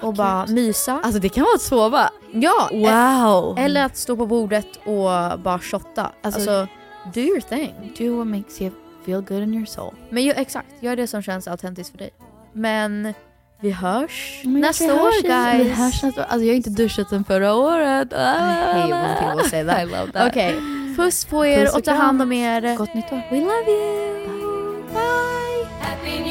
och bara mysa. Alltså det kan vara att sova. Ja! Wow! e- Eller att stå på bordet och bara shotta. Alltså- Alltså, do your thing. Do what makes you feel good in your soul. Men ju, exakt, gör det som känns autentiskt för dig. Men vi hörs Men nästa vi år hörs i- guys. Vi hörs nästa år. Alltså jag har inte duschat sen förra året. I hate when people say that. I love that. Okej, puss på er Puss och ta hand om er. Gott nytt år. We love you. Bye. Happy